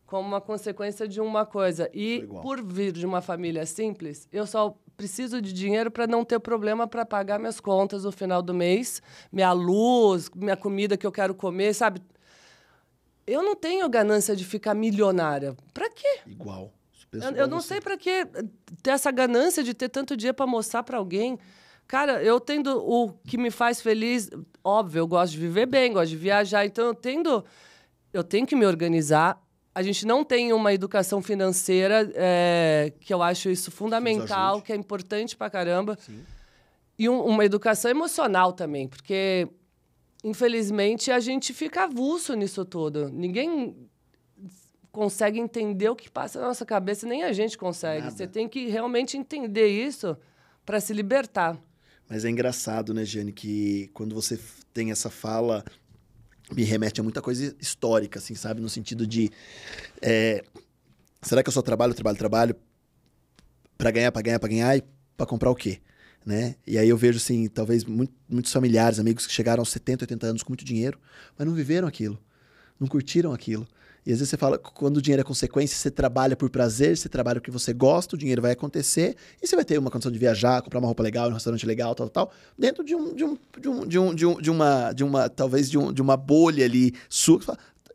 como uma consequência de uma coisa. E por vir de uma família simples, eu só preciso de dinheiro para não ter problema para pagar minhas contas no final do mês, minha luz, minha comida que eu quero comer, sabe? Eu não tenho ganância de ficar milionária. Para quê? Igual. Eu, eu não você. sei pra que ter essa ganância de ter tanto dinheiro pra mostrar pra alguém. Cara, eu tendo o que me faz feliz, óbvio, eu gosto de viver bem, gosto de viajar, então eu tendo eu tenho que me organizar. A gente não tem uma educação financeira, é, que eu acho isso fundamental, que é importante pra caramba. Sim. E um- uma educação emocional também, porque, infelizmente, a gente fica avulso nisso tudo. Ninguém consegue entender o que passa na nossa cabeça, nem a gente consegue. Nada. Você tem que realmente entender isso para se libertar. Mas é engraçado, né, Jane, que quando você tem essa fala, me remete a muita coisa histórica, assim, sabe? No sentido de. é, será que eu só trabalho, trabalho, trabalho pra ganhar, pra ganhar, pra ganhar e pra comprar o quê? Né? E aí eu vejo, assim, talvez muito- muitos familiares, amigos que chegaram aos 70, 80 anos com muito dinheiro, mas não viveram aquilo, não curtiram aquilo. E às vezes você fala, quando o dinheiro é consequência, você trabalha por prazer, você trabalha porque você gosta, o dinheiro vai acontecer, e você vai ter uma condição de viajar, comprar uma roupa legal, um restaurante legal, tal, tal, tal, dentro de um, de um, de um, de um, de um- de uma, de uma, talvez de, um, de uma bolha ali sua.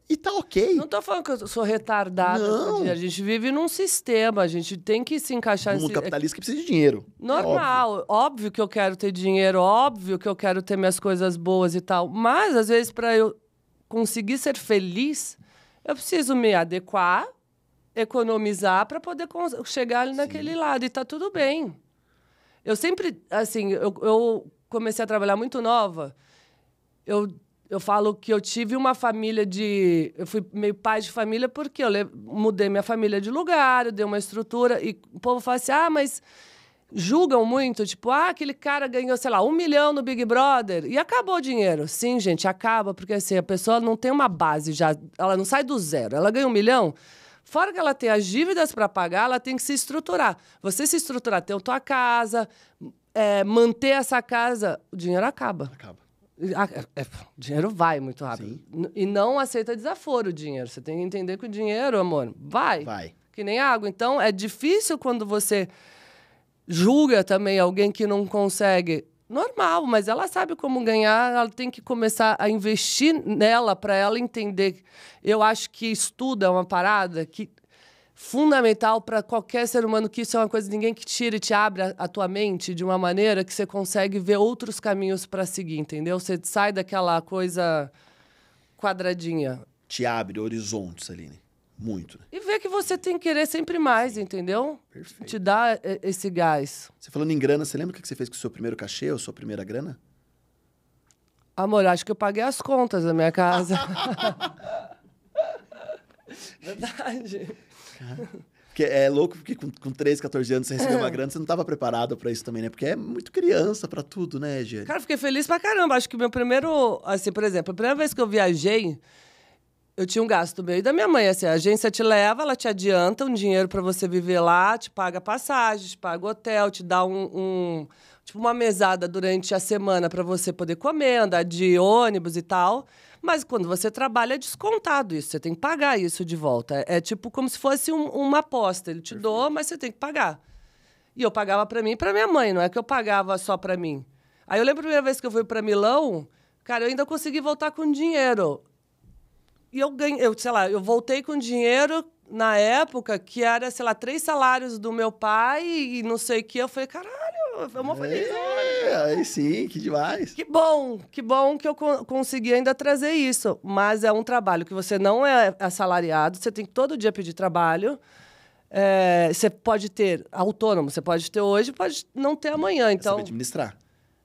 E tá ok. Não tô falando que eu sou retardada. Não. A gente vive num sistema, a gente tem que se encaixar mundo nesse... capitalista que precisa de dinheiro. É óbvio. Normal, óbvio. que eu quero ter dinheiro, óbvio que eu quero ter minhas coisas boas e tal. Mas, às vezes, para eu conseguir ser feliz, eu preciso me adequar, economizar para poder chegar naquele lado. E tá tudo bem. Eu sempre, assim, eu, eu comecei a trabalhar muito nova. Eu, eu falo que eu tive uma família de. Eu fui meio pai de família porque eu mudei minha família de lugar, eu dei uma estrutura. E o povo fala assim: ah, mas julgam muito, tipo, ah, aquele cara ganhou, sei lá, um milhão no Big Brother e acabou o dinheiro. Sim, gente, acaba, porque assim, a pessoa não tem uma base já, ela não sai do zero. Ela ganha um milhão. Fora que ela tem as dívidas para pagar, ela tem que se estruturar. Você se estruturar, ter a tua casa, é, manter essa casa, o dinheiro acaba. Acaba. Ah, é, o dinheiro vai muito rápido. Sim. E não aceita desaforo o dinheiro. Você tem que entender que o dinheiro, amor, vai. Vai. Que nem água. Então, é difícil quando você julga também alguém que não consegue. Normal, mas ela sabe como ganhar, ela tem que começar a investir nela para ela entender. Eu acho que estudo é uma parada que fundamental para qualquer ser humano, que isso é uma coisa ninguém que tira e te abre a, a tua mente de uma maneira que você consegue ver outros caminhos para seguir, entendeu? Você sai daquela coisa quadradinha Te abre horizontes, Aline. Muito. né? e vê que você tem que querer sempre mais, entendeu? Perfeito. Te dá eh, esse gás. Você falando em grana, você lembra o que você fez com o seu primeiro cachê ou sua primeira grana? Amor, acho que eu paguei as contas da minha casa. Verdade. Porque é louco, porque com, com 13, 14 anos você recebeu uma grana, você não estava preparado para isso também, né? Porque é muito criança para tudo, né, Gê? Cara, fiquei feliz pra caramba. Acho que meu primeiro. Assim, por exemplo, a primeira vez que eu viajei, eu tinha um gasto meu e da minha mãe. Assim, a agência te leva, ela te adianta um dinheiro pra você viver lá, te paga passagem, te paga hotel, te dá um. um- tipo, uma mesada durante a semana pra você poder comer, andar de ônibus e tal. Mas quando você trabalha, é descontado isso. Você tem que pagar isso de volta. É, é tipo como se fosse um- uma aposta. Ele te doa, mas você tem que pagar. E eu pagava pra mim e pra minha mãe, não é que eu pagava só pra mim. Aí eu lembro a primeira vez que eu fui pra Milão, cara, eu ainda consegui voltar com dinheiro. E eu ganhei, eu, sei lá, eu voltei com dinheiro na época que era, sei lá, três salários do meu pai e não sei o que. Eu falei, caralho, eu mó feliz. É, aí sim, que demais. Que bom, que bom que eu co- consegui ainda trazer isso. Mas é um trabalho que você não é assalariado, você tem que todo dia pedir trabalho. É, você pode ter autônomo, você pode ter hoje, pode não ter amanhã. Então, Saber administrar.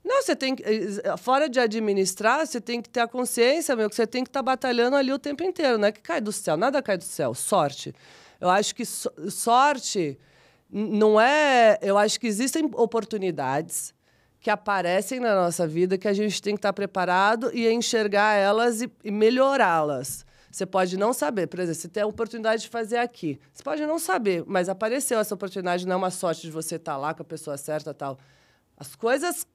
Não, você tem que. eh, Fora de administrar, você tem que ter a consciência, meu, que você tem que estar batalhando ali o tempo inteiro, não é que cai do céu, nada cai do céu, sorte. Eu acho que so- sorte não é. Eu acho que existem oportunidades que aparecem na nossa vida que a gente tem que estar preparado e enxergar elas e, e melhorá-las. Você pode não saber, por exemplo, você tem a oportunidade de fazer aqui. Você pode não saber, mas apareceu essa oportunidade, não é uma sorte de você estar lá com a pessoa certa tal. As coisas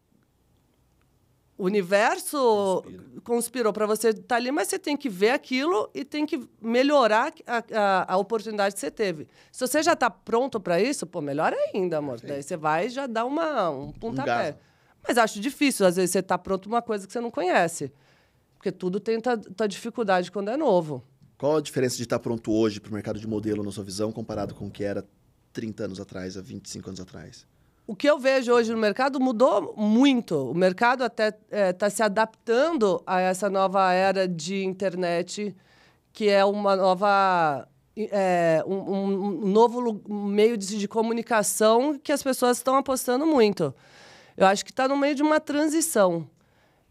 o universo conspirou para você estar ali, mas você tem que ver aquilo e tem que melhorar a, a, a oportunidade que você teve. Se você já está pronto para isso, pô, melhor ainda, amor. Daí você vai e já dá uma, um pontapé. gás. mas acho difícil, às vezes, você está pronto para uma coisa que você não conhece. Porque tudo tem tua, tua dificuldade quando é novo. Qual a diferença de estar pronto hoje para o mercado de modelo, na sua visão, comparado com o que era 30 anos atrás, há 25 anos atrás? O que eu vejo hoje no mercado mudou muito. O mercado até está se adaptando a essa nova era de internet, que é uma nova. é, um, um- novo meio de, de comunicação que as pessoas estão apostando muito. Eu acho que está no meio de uma transição.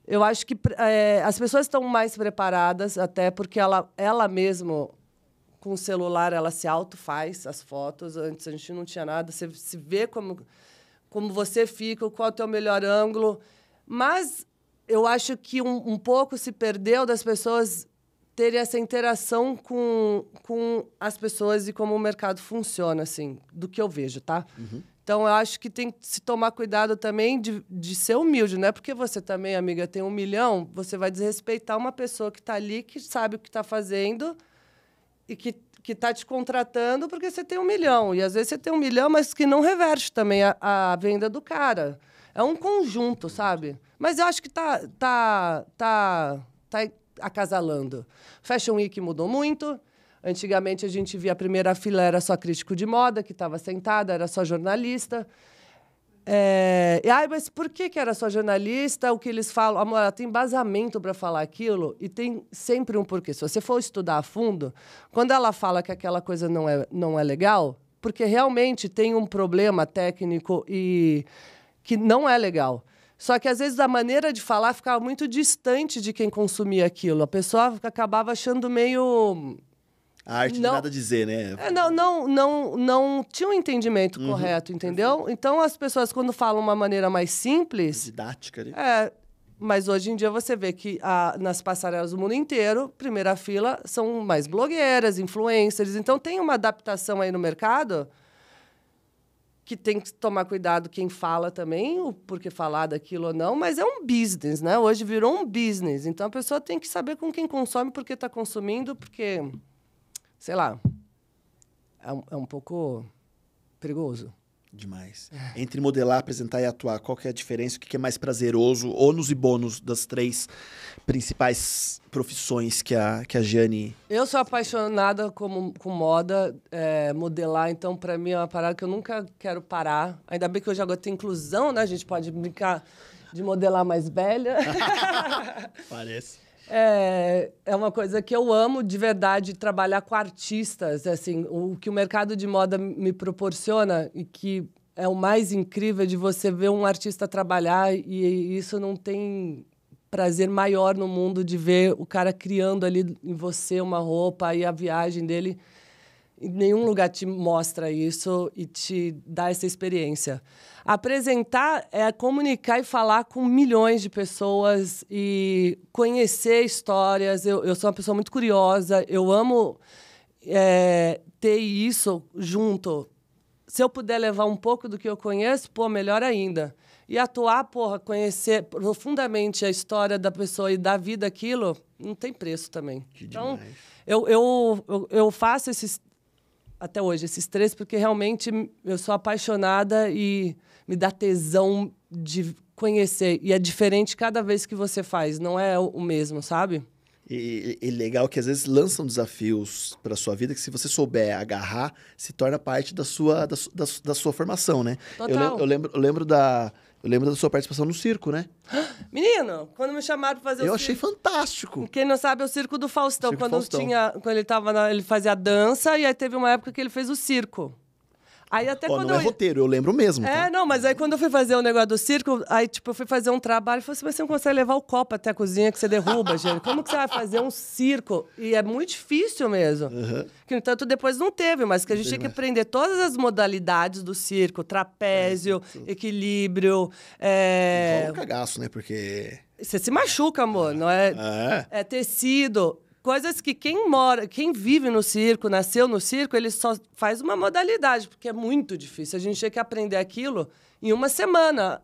Eu acho que é, as pessoas estão mais preparadas, até porque ela, ela mesmo com o celular ela se auto faz as fotos. Antes a gente não tinha nada. Você se vê como, como você fica, qual é o teu melhor ângulo. Mas eu acho que um, um pouco se perdeu das pessoas terem essa interação com, com as pessoas e como o mercado funciona, assim, do que eu vejo, tá? Então, eu acho que tem que se tomar cuidado também de, de ser humilde, não é porque você também, amiga, tem um milhão, você vai desrespeitar uma pessoa que está ali, que sabe o que está fazendo e que que está te contratando porque você tem um milhão. E às vezes você tem um milhão, mas que não reverte também a, a venda do cara. É um conjunto, sabe? Mas eu acho que tá, tá, tá, tá acasalando. Fashion Week mudou muito. Antigamente a gente via a primeira fila era só crítico de moda, que estava sentada, era só jornalista. É, e, ai, mas por que, que era só jornalista? O que eles falam, amor, ela tem embasamento para falar aquilo e tem sempre um porquê. Se você for estudar a fundo, quando ela fala que aquela coisa não é, não é legal, porque realmente tem um problema técnico e que não é legal. Só que às vezes a maneira de falar ficava muito distante de quem consumia aquilo. A pessoa acabava achando meio A arte não tem nada a dizer, né? é, não, não, não, não tinha um entendimento correto, entendeu? Então as pessoas, quando falam uma maneira mais simples, Didática, né? é. Mas hoje em dia você vê que ah, nas passarelas do mundo inteiro, primeira fila são mais blogueiras, influencers. Então tem uma adaptação aí no mercado que tem que tomar cuidado quem fala também, o porquê falar daquilo ou não, mas é um business, né? Hoje virou um business. Então a pessoa tem que saber com quem consome, por que está consumindo, porque, sei lá, é um, é um pouco perigoso. Demais. Entre modelar, apresentar e atuar, qual que é a diferença? O que é mais prazeroso? Ônus e bônus das três principais profissões que a, que a Jane... Eu sou apaixonada como, com moda, é, modelar, então para mim é uma parada que eu nunca quero parar. Ainda bem que hoje agora tem inclusão, né? A gente pode brincar de modelar mais velha. Parece. É, é uma coisa que eu amo de verdade, trabalhar com artistas. Assim, o que o mercado de moda me proporciona e que é o mais incrível de você ver um artista trabalhar e isso não tem prazer maior no mundo de ver o cara criando ali em você uma roupa e a viagem dele. Nenhum lugar te mostra isso e te dá essa experiência. Apresentar é comunicar e falar com milhões de pessoas e conhecer histórias. Eu, eu sou uma pessoa muito curiosa, eu amo é, ter isso junto. Se eu puder levar um pouco do que eu conheço, pô, melhor ainda. E atuar, porra, conhecer profundamente a história da pessoa e da vida aquilo, não tem preço também. Que então, eu, eu, eu, eu faço esses até hoje, esses três, porque realmente eu sou apaixonada e me dá tesão de conhecer. E é diferente cada vez que você faz, não é o mesmo, sabe? E, e legal que às vezes lançam desafios para sua vida que se você souber agarrar, se torna parte da sua, da, da, da sua formação, né? Eu, Total. lem- eu lembro, eu lembro da... Eu lembro da sua participação no circo, né? Menino, quando me chamaram pra fazer Eu o achei circo- fantástico. Quem não sabe é o Circo do Faustão. Circo quando Faustão. tinha, quando ele tava na- ele fazia dança e aí teve uma época que ele fez o circo. Aí até Ó, quando não é eu... roteiro, eu lembro mesmo. É, tá? não, mas aí quando eu fui fazer o negócio do circo, aí, tipo, eu fui fazer um trabalho e falei assim, mas você não consegue levar o copo até a cozinha que você derruba, gente. Como que você vai fazer um circo? E é muito difícil mesmo. Que, no entanto, depois não teve, mas que a gente tinha que aprender todas as modalidades do circo. Trapézio, equilíbrio, é... Rola um cagaço, né? Porque. Você se machuca, amor, não é? É. É tecido. Coisas que quem mora, quem vive no circo, nasceu no circo, ele só faz uma modalidade, porque é muito difícil. A gente tinha que aprender aquilo em uma semana.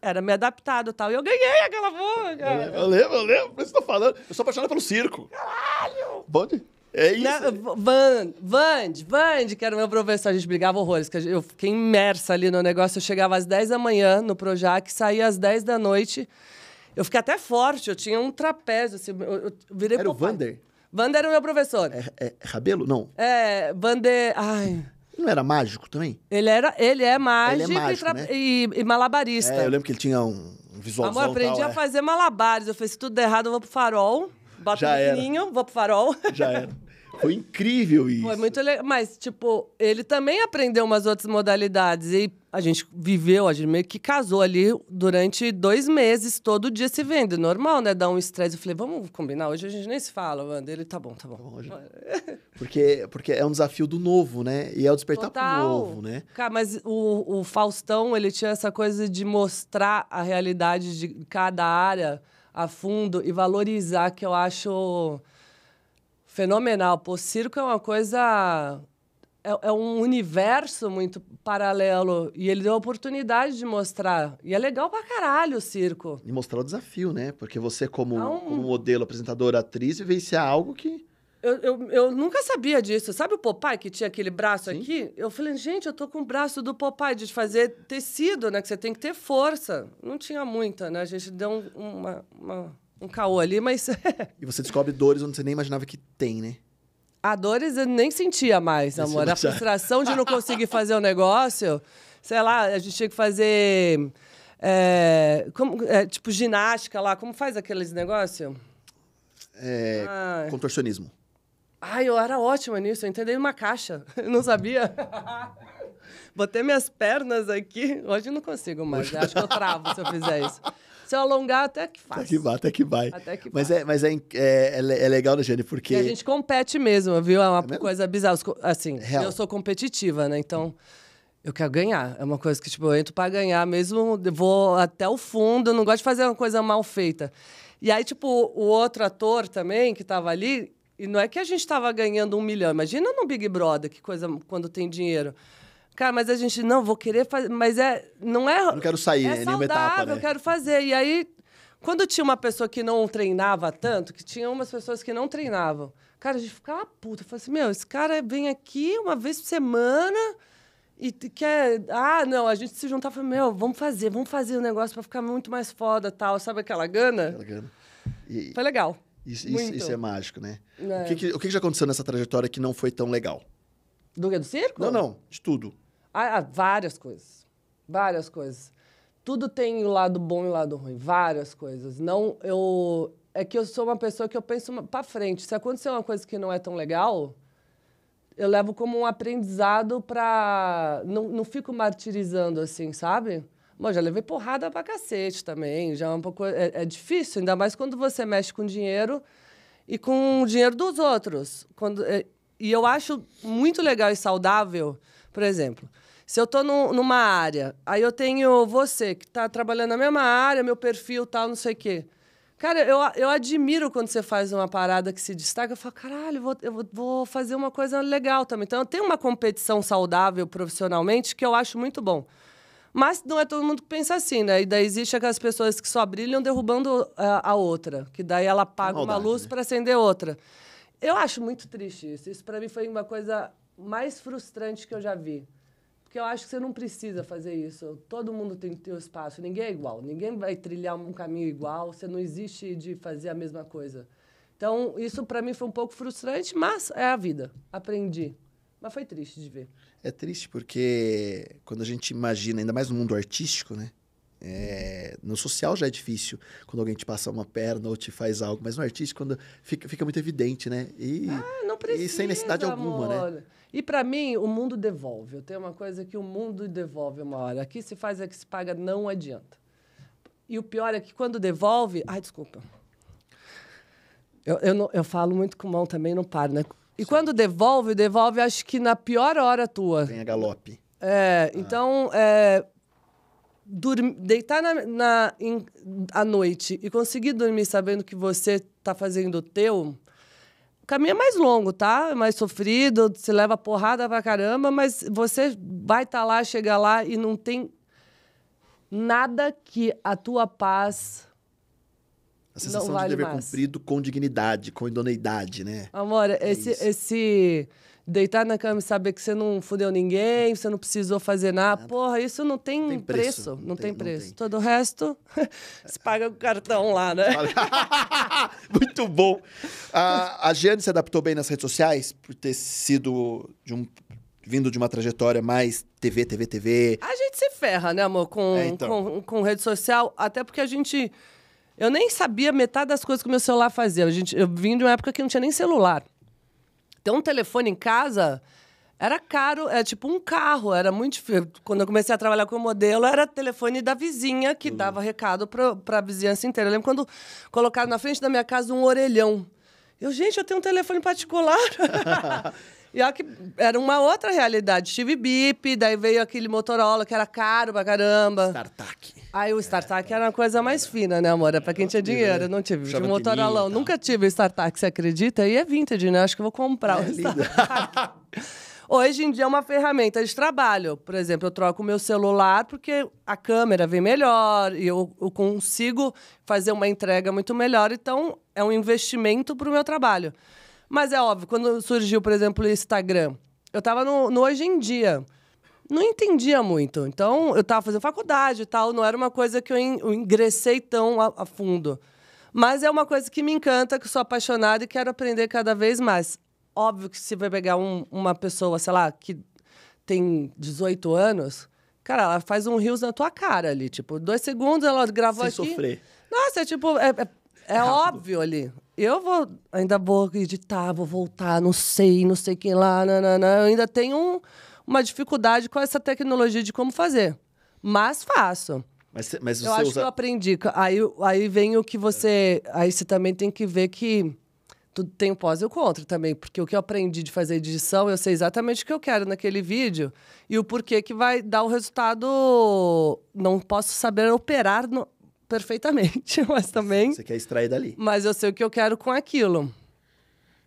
Era me adaptado e tal. E eu ganhei aquela porra, cara. Eu lembro, eu lembro. Por isso que eu tô falando. Eu sou apaixonado pelo circo. Caralho! Pode? É isso. Né? Van, Vande, Vande, que era o meu professor, a gente brigava horrores. que Eu fiquei imersa ali no negócio. Eu chegava às 10 da manhã no Projac, saía às 10 da noite. Eu fiquei até forte, eu tinha um trapézio. Assim, eu, eu virei Era o. Vander? Vander era o meu professor. É, é Rabelo? Não. É, Vander. Ai. Não era mágico também? Ele, era, ele é mágico, e mágico, tra- né? e, e malabarista. É, eu lembro que ele tinha um visualzão Amor, aprendi tal, a é. fazer malabares. Eu falei, se tudo der errado, eu vou pro farol. Boto Já um era. pininho, vou pro farol. Já era. Foi incrível isso. Foi muito legal. Mas, tipo, ele também aprendeu umas outras modalidades. E a gente viveu, a gente meio que casou ali durante dois meses, todo dia se vendo. Normal, né? Dar um estresse. Eu falei, vamos combinar. Hoje a gente nem se fala, Wanda. Ele tá bom, tá bom. Hoje- Porque, porque é um desafio do novo, né? E é o despertar pro Total. novo, né? Cara, mas o, o Faustão, ele tinha essa coisa de mostrar a realidade de cada área a fundo e valorizar, que eu acho fenomenal. Pô, circo é uma coisa... É, é um universo muito paralelo. E ele deu a oportunidade de mostrar. E é legal pra caralho o circo. E mostrar o desafio, né? Porque você, como, É um- como modelo, apresentadora, atriz, vivenciar algo que. Eu, eu, eu nunca sabia disso. Sabe o Popeye que tinha aquele braço Sim. aqui? Eu falei, gente, eu tô com o braço do Popeye de fazer tecido, né? Que você tem que ter força. Não tinha muita, né? A gente deu um, uma, uma- um caô ali, mas E você descobre dores onde você nem imaginava que tem, né? a dores eu nem sentia mais, Nem se amor. A frustração de não conseguir fazer o negócio. Sei lá, a gente tinha que fazer. é, como, é, tipo, ginástica lá. Como faz aqueles negócios? É, Ai. Contorcionismo. Ai, eu era ótima nisso, eu entendi uma caixa. Eu não sabia. Botei minhas pernas aqui. Hoje eu não consigo mais. Eu acho que eu travo se eu fizer isso. Se eu alongar, até que faço. Até que vai, até que vai. Até que mas vai. é, mas é, é, é é legal, né, Jane? Porque. E a gente compete mesmo, viu? É uma mesmo? coisa bizarra. Assim, Real. eu sou competitiva, né? Então, eu quero ganhar. É uma coisa que, tipo, eu entro pra ganhar mesmo, vou até o fundo, não gosto de fazer uma coisa mal feita. E aí, tipo, o outro ator também, que tava ali, e não é que a gente tava ganhando um milhão. Imagina no Big Brother, que coisa quando tem dinheiro. Cara, mas a gente, não, vou querer fazer. Mas é. Não é. não quero sair, é né? Nenhuma saudável, etapa, né? eu quero fazer. E aí, quando tinha uma pessoa que não treinava tanto, que tinha umas pessoas que não treinavam, cara, a gente ficava puta. Eu falei assim, meu, esse cara vem aqui uma vez por semana e quer... Ah, não, a gente se juntar e falou, meu, vamos fazer, vamos fazer o negócio pra ficar muito mais foda tal. Sabe aquela gana? Aquela grana. E, Foi legal. isso, isso, isso é mágico, né? É. O, que, que- o que já aconteceu nessa trajetória que não foi tão legal? Do que? Do circo? Não, não, de tudo. Ah, ah, várias coisas. Várias coisas. Tudo tem o lado bom e o lado ruim. Várias coisas. Não, eu. É que eu sou uma pessoa que eu penso pra frente. Se acontecer uma coisa que não é tão legal, eu levo como um aprendizado pra. Não, não fico martirizando assim, sabe? Bom, já levei porrada pra cacete também. Já é um pouco. É, é difícil, ainda mais quando você mexe com dinheiro e com o dinheiro dos outros. Quando, é, e eu acho muito legal e saudável, por exemplo, se eu estou numa área, aí eu tenho você que está trabalhando na mesma área, meu perfil tal, não sei o quê. Cara, eu, eu admiro quando você faz uma parada que se destaca. Eu falo, caralho, eu vou, eu vou- fazer uma coisa legal também. Então, eu tenho uma competição saudável profissionalmente que eu acho muito bom. Mas não é todo mundo que pensa assim, né? E daí existe aquelas pessoas que só brilham derrubando a, a outra. Que daí ela paga uma maldade, luz né? para acender outra. Eu acho muito triste isso. Isso para mim foi uma coisa mais frustrante que eu já vi. Porque eu acho que você não precisa fazer isso. Todo mundo tem que ter o espaço. Ninguém é igual. Ninguém vai trilhar um caminho igual. Você não existe de fazer a mesma coisa. Então, isso para mim foi um pouco frustrante, mas é a vida. Aprendi. Mas foi triste de ver. É triste porque quando a gente imagina, ainda mais no mundo artístico, né? É, no social já é difícil quando alguém te passa uma perna ou te faz algo, mas no artístico quando fica, fica muito evidente, né? E, Ah, não precisa. e sem necessidade alguma, né? E para mim, o mundo devolve. Eu tenho uma coisa que o mundo devolve uma hora. Aqui se faz, aqui se paga, não adianta. E o pior é que quando devolve. Ai, desculpa. Eu, eu, não, eu falo muito com mão também, não paro, né? E Sim. quando devolve, devolve, acho que na pior hora tua. Vem a galope. É, ah. então, é, dormir, deitar na, na em, à noite e conseguir dormir sabendo que você está fazendo o teu, o caminho é mais longo, tá? É mais sofrido, se leva porrada pra caramba, mas você vai estar tá lá, chegar lá e não tem nada que a tua paz. A sensação vale de dever mais. cumprido com dignidade, com idoneidade, né? Amor, é esse, esse deitar na cama e saber que você não fudeu ninguém, você não precisou fazer nada. nada. Porra, isso não tem, tem preço. preço. Não, não, tem, tem preço. Não tem. Todo o resto, se paga com o cartão lá, né? Muito bom. A, a Giane se adaptou bem nas redes sociais por ter sido de um vindo de uma trajetória mais TV, TV, TV. A gente se ferra, né, amor, com, é, então. com, com rede social, até porque a gente. Eu nem sabia metade das coisas que o meu celular fazia. A gente, eu vim de uma época que não tinha nem celular ter um telefone em casa era caro, é tipo um carro, era muito difícil. Quando eu comecei a trabalhar com o modelo, era telefone da vizinha que uhum. dava recado para a vizinhança inteira. Eu lembro quando colocaram na frente da minha casa um orelhão. Eu, gente, eu tenho um telefone particular. e ó, que era uma outra realidade. Tive bip, daí veio aquele Motorola que era caro pra caramba. StarTAC. Aí o StarTAC era uma coisa mais fina, né, amor? É pra quem tinha dinheiro. Eu não tive. Tive Motorola. Nunca tive StarTAC, você acredita? E é vintage, né? Acho que vou comprar é, o StarTAC. Hoje em dia é uma ferramenta de trabalho. Por exemplo, eu troco o meu celular porque a câmera vem melhor e eu, eu consigo fazer uma entrega muito melhor. Então, é um investimento para o meu trabalho. Mas é óbvio, quando surgiu, por exemplo, o Instagram, eu estava no, no Hoje em Dia não entendia muito. Então, eu estava fazendo faculdade e tal, não era uma coisa que eu, ingressei tão a, a, fundo. Mas é uma coisa que me encanta, que sou apaixonada e quero aprender cada vez mais. Óbvio que se vai pegar um, uma pessoa, sei lá, que tem 18 anos, cara, ela faz um rios na tua cara ali. Tipo, dois segundos ela gravou Sem aqui. sofrer. Nossa, é tipo, é, é, é óbvio ali. Eu vou, ainda vou editar, vou voltar, não sei, não sei quem lá, nanana. Eu ainda tenho um uma dificuldade com essa tecnologia de como fazer. Mas faço. Mas, mas eu acho usa... que eu aprendi. Aí, aí vem o que você. Aí você também tem que ver que tudo tem o pós e o contra também. Porque o que eu aprendi de fazer edição, eu sei exatamente o que eu quero naquele vídeo e o porquê que vai dar o resultado. Não posso saber operar no... perfeitamente, mas também. Você quer extrair dali. Mas eu sei o que eu quero com aquilo.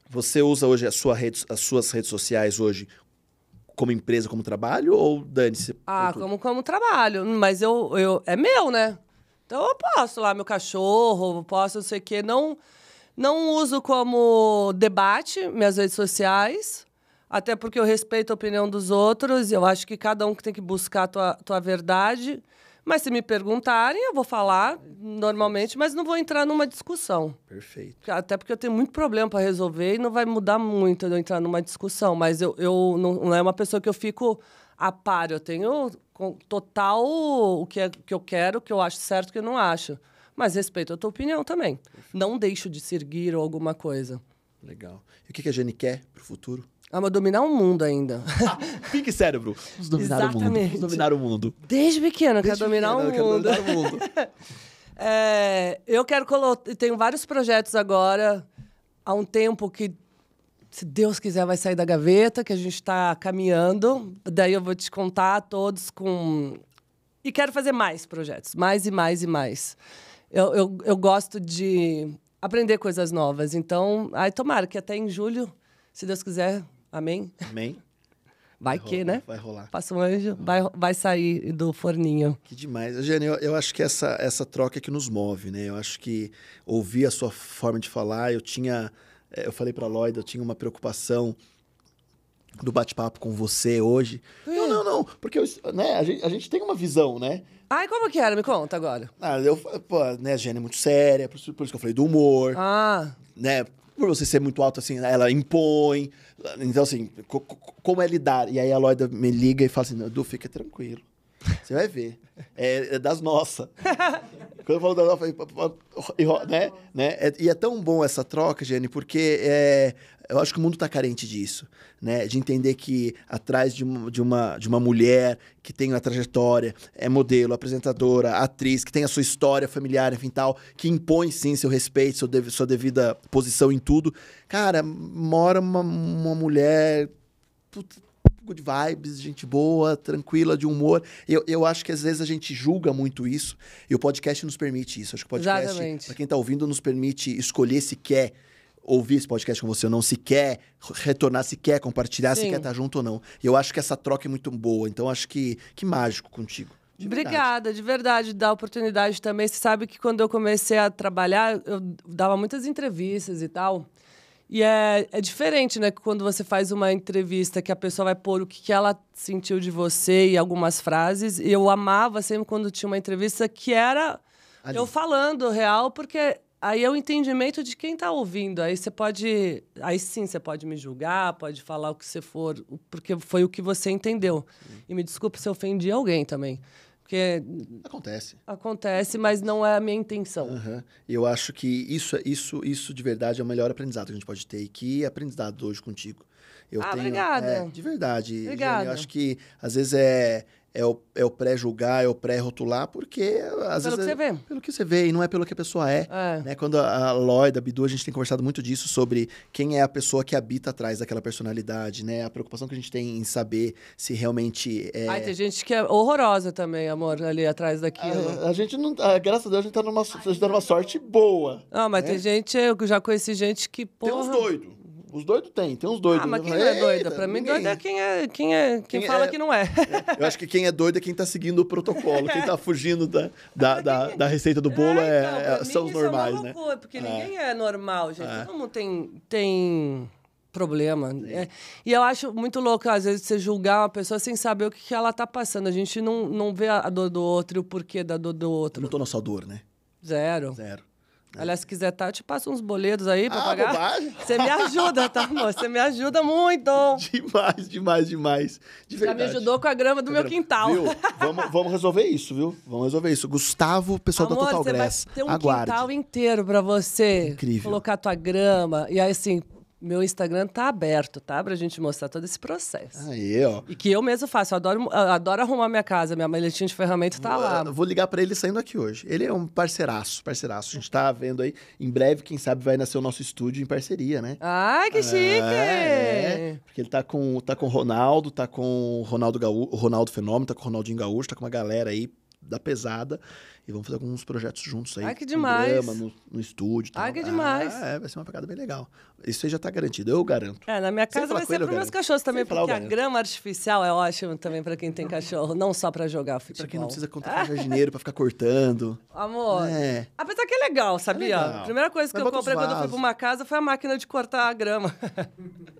Você usa hoje sua rede, as suas redes sociais hoje como empresa, como trabalho, ou dane-se? Ah, como, como trabalho. Mas eu, eu. É meu, né? Então eu posso lá, meu cachorro, posso não sei o quê. Não, não uso como debate minhas redes sociais. Até porque eu respeito a opinião dos outros. Eu acho que cada um tem que buscar a tua, tua verdade. Mas se me perguntarem, eu vou falar normalmente, mas não vou entrar numa discussão. Perfeito. Até porque eu tenho muito problema para resolver e não vai mudar muito eu entrar numa discussão. Mas eu, eu não, não é uma pessoa que eu fico a par. Eu tenho total o que, é, que eu quero, o que eu acho certo, o que eu não acho. Mas respeito a tua opinião também. Perfeito. Não deixo de seguir alguma coisa. Legal. E o que a Jenny quer para o futuro? Ah, mas dominar o mundo ainda. Fique cérebro. Vamos dominar Exatamente. o mundo. Vamos dominar o mundo. Desde pequeno, Desde quero dominar pequeno, o mundo. Quero dominar o mundo. é, eu quero colocar. Tenho vários projetos agora. Há um tempo que, se Deus quiser, vai sair da gaveta, que a gente está caminhando. Daí eu vou te contar todos com. E quero fazer mais projetos. Mais e mais e mais. Eu, eu, eu gosto de aprender coisas novas. Então, ai, tomara que até em julho, se Deus quiser, Amém? Amém. Vai, vai que, rolar, né? Vai rolar. Passa um anjo, vai, vai sair do forninho. Que demais. Eugênio, eu, eu acho que essa, essa troca é que nos move, né? Eu acho que ouvir a sua forma de falar, eu tinha... Eh, eu falei pra Lloyd, eu tinha uma preocupação do bate-papo com você hoje. É. Não, não, não. Porque né, a, gente, a gente tem uma visão, né? Ai, como que era? Me conta agora. Ah, eu, pô, né, a Jenny é muito séria, por, isso que eu falei do humor. Ah. Né, por você ser muito alto, assim, ela impõe. Então, assim, co como é lidar? E aí a Loida me liga e fala assim, Edu, fica tranquilo. Você vai ver. É, é das nossas. Quando eu falo das nossas, eu né? né? É- e é tão bom essa troca, Jenny, porque é, eu acho que o mundo está carente disso, né? De entender que atrás de uma, de, uma, de uma mulher que tem uma trajetória, é modelo, apresentadora, atriz, que tem a sua história familiar, enfim, tal, que impõe sim seu respeito, seu dev- sua devida posição em tudo. Cara, mora uma, uma mulher puta, good vibes, gente boa, tranquila, de humor. Eu, eu acho que às vezes a gente julga muito isso e o podcast nos permite isso. Acho que o podcast, para quem está ouvindo, nos permite escolher se quer ouvir esse podcast com você ou não, se quer retornar, se quer compartilhar, se Sim. quer estar junto ou não. Eu acho que essa troca é muito boa. Então, acho que, que mágico contigo. De. Obrigada, de verdade, da oportunidade também. Você sabe que quando eu comecei a trabalhar, eu dava muitas entrevistas e tal. E é, é diferente, né? Quando você faz uma entrevista que a pessoa vai pôr o que, que ela sentiu de você e algumas frases. E eu amava sempre quando tinha uma entrevista que era Ali. eu falando real, porque aí é o entendimento de quem está ouvindo. Aí você pode. Aí sim, você pode me julgar, pode falar o que você for, porque foi o que você entendeu. E me desculpe se eu ofendi alguém também. Porque Acontece. acontece, mas não é a minha intenção. E eu acho que isso, isso, isso de verdade é o melhor aprendizado que a gente pode ter. E que aprendizado hoje contigo. Eu Ah, tenho, obrigada. é, de verdade. Obrigada. eu acho que às vezes é, é o, é o pré-julgar, é o pré-rotular, porque às Pelo que vezes você é vê. pelo que você vê e não é pelo que a pessoa é. É. Né? Quando a, a Lloyd, a Bidu, a gente tem conversado muito disso sobre quem é a pessoa que habita atrás daquela personalidade, né? A preocupação que a gente tem em saber se realmente é. Ai, tem gente que é horrorosa também, amor, ali atrás daquilo. a, a gente não. a- graças a Deus, a gente tá numa, a gente tá numa sorte boa. Não, mas né? tem gente, eu já conheci gente que, Tem porra... uns doidos. Os doidos tem, tem uns doidos. Ah, mas Eu quem não é doida? "Eita, Pra mim, ninguém." doida é quem, é, quem, é, quem, Quem fala é- que não é. Eu acho que quem é doido é quem tá seguindo o protocolo. Quem tá fugindo da, da, da, da receita do bolo é, então, é- são os é normais, né? loucura, Porque É. ninguém é normal, gente. É. Todo mundo tem, tem problema. É, E eu acho muito louco, às vezes, você julgar uma pessoa sem saber o que, que ela tá passando. A gente não, não vê a dor do outro e o porquê da dor do Eu outro. não tô na sua dor, né? Zero. Zero. Aliás, se quiser, tá, eu te passo uns boletos aí pra Ah, pagar. bobagem. Você me ajuda, tá, amor? Você me ajuda muito. Demais, demais, demais. De Já me ajudou com a grama do meu quintal. Viu? Vamos, vamos resolver isso, viu? Vamos resolver isso. Gustavo, pessoal Amor, da Total Grass. vai ter um Aguarde. quintal inteiro pra você Incrível. colocar tua grama. E aí, assim, meu Instagram tá aberto, tá? Pra gente mostrar todo esse processo. Aí, ó. E que eu mesmo faço. Eu adoro, eu adoro arrumar minha casa. Minha maletinha de ferramenta tá lá. Eu Vou ligar pra ele saindo aqui hoje. Ele é um parceiraço, parceiraço. A gente tá vendo aí. Em breve, quem sabe, vai nascer o nosso estúdio em parceria, né? Ai, que chique! É, é. porque ele tá com, tá com o Ronaldo, tá com o Ronaldo, Gaú, o Ronaldo Fenômeno, tá com o Ronaldinho Gaúcho, tá com uma galera aí da pesada. E vamos fazer alguns projetos juntos aí. Ai, que demais. grama, no, no estúdio. e Ai, tal. que demais. Ah, é, vai ser uma pegada bem legal. Isso aí já tá garantido, eu garanto. É, na minha casa vai ser para meus cachorros também, Sem porque a grama artificial é ótimo também para quem tem cachorro, não só para jogar futebol. Pra quem não precisa contratar jardineiro pra ficar cortando. Amor, É. apesar que é legal, sabia? legal. A primeira coisa que Mas eu comprei quando eu fui pra uma casa foi a máquina de cortar a grama.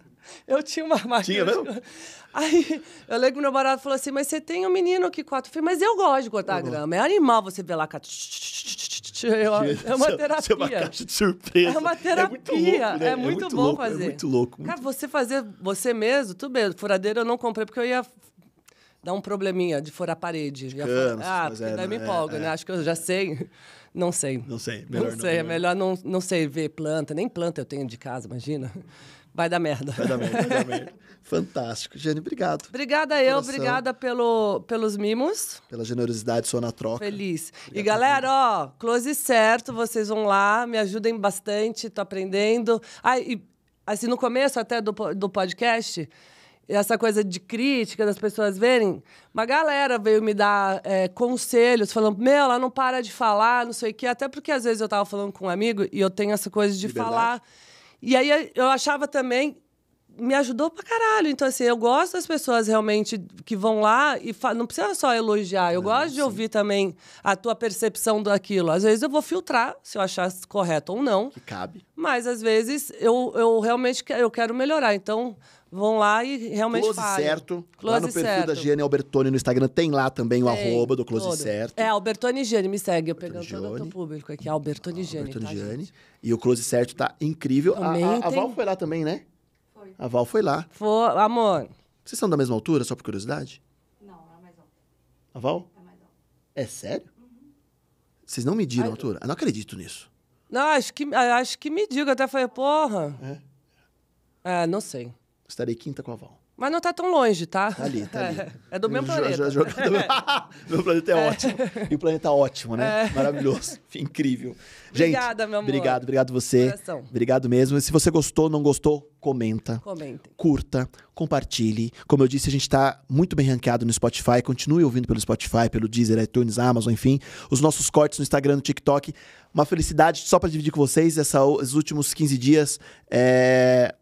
Eu tinha uma máquina. Tinha mesmo? Aí eu lembro que meu barato falou assim: Mas você tem um menino que corta. Eu falei, mas eu gosto de cortar a grama. É animal você ver lá. É uma terapia. Isso é uma caixa de surpresa. É uma terapia. É muito louco, né? É muito bom louco, fazer. É muito louco. muito Cara, você fazer você mesmo, tudo bem. Furadeira eu não comprei porque eu ia dar um probleminha de furar a parede. Furar- ah, porque é, daí me é, empolga, é. né? Acho que eu já sei. Não sei. Não sei, Não melhor não, sei, é melhor melhor não, não sei ver planta. Nem planta eu tenho de casa, imagina. Vai dar merda. Vai dar merda, vai dar merda. Fantástico. Jane, obrigado Obrigada eu, Coração. obrigada pelo, pelos mimos. pela generosidade sua na troca. Feliz. E galera, ó, close certo, vocês vão lá, me ajudem bastante, tô aprendendo. Ah, e assim, no começo até do, do podcast, essa coisa de crítica das pessoas verem, uma galera veio me dar é, conselhos, falando, meu, ela não para de falar, não sei o quê, até porque às vezes eu tava falando com um amigo e eu tenho essa coisa de Liberdade. falar. E aí eu achava também me ajudou pra caralho. Então, assim, eu gosto das pessoas realmente que vão lá e não precisa só elogiar. Eu gosto de ouvir também a tua percepção daquilo. Às vezes eu vou filtrar se eu achar correto ou não, Que cabe. Mas às vezes eu, eu realmente que- eu quero melhorar. Então, vão lá e realmente Close falem. certo. lá Close no perfil certo. da Giane Albertoni no Instagram tem lá também o Tem, arroba do Close todo. certo. É, Albertone Giane, me segue. Eu pegando todo o teu público aqui. Albertone Giane, Albertoni tá, Giane. gente? E o Close certo tá incrível. A, a, a Val foi lá também, né? Foi. A Val foi lá. For, amor, Vocês são da mesma altura, só por curiosidade? Não, não é mais alto. A Val? É É sério? Vocês não mediram a altura? Eu não acredito nisso. Não, acho que, acho que me diga. Até falei, porra. É? não sei. Estarei quinta com a Val. Mas não tá tão longe, tá? Tá ali, tá ali. É, é do Jo- planeta. jo- Meu planeta é, ótimo. E o planeta ótimo, né? Maravilhoso. Incrível. Gente, Obrigada, meu amor. obrigado, obrigado você. Coração. Obrigado mesmo. E se você gostou, não gostou, comenta. Comentem. Curta, compartilhe. Como eu disse, a gente está muito bem ranqueado no Spotify. Continue ouvindo pelo Spotify, pelo Deezer, iTunes, Amazon, enfim. Os nossos cortes no Instagram, no TikTok. Uma felicidade só para dividir com vocês. Essa, esses últimos 15 dias, é,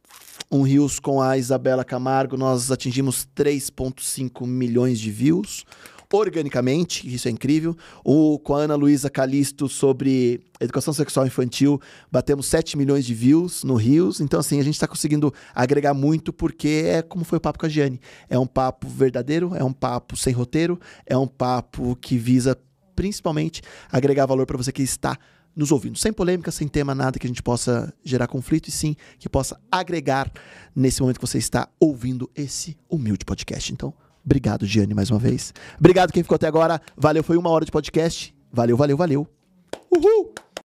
um Rios com a Isabela Camargo, nós atingimos 3,5 milhões de views. Organicamente, isso é incrível. O com a Ana Luísa Calisto sobre educação sexual infantil, batemos 7 milhões de views no Rios. Então, assim, a gente está conseguindo agregar muito, porque é como foi o papo com a Giane. É um papo verdadeiro, é um papo sem roteiro, é um papo que visa principalmente agregar valor para você que está nos ouvindo. Sem polêmica, sem tema, nada que a gente possa gerar conflito, e sim que possa agregar nesse momento que você está ouvindo esse humilde podcast. Então, obrigado, Giane, mais uma vez. Obrigado quem ficou até agora. Valeu, foi uma hora de podcast. Valeu, valeu, valeu. Uhul!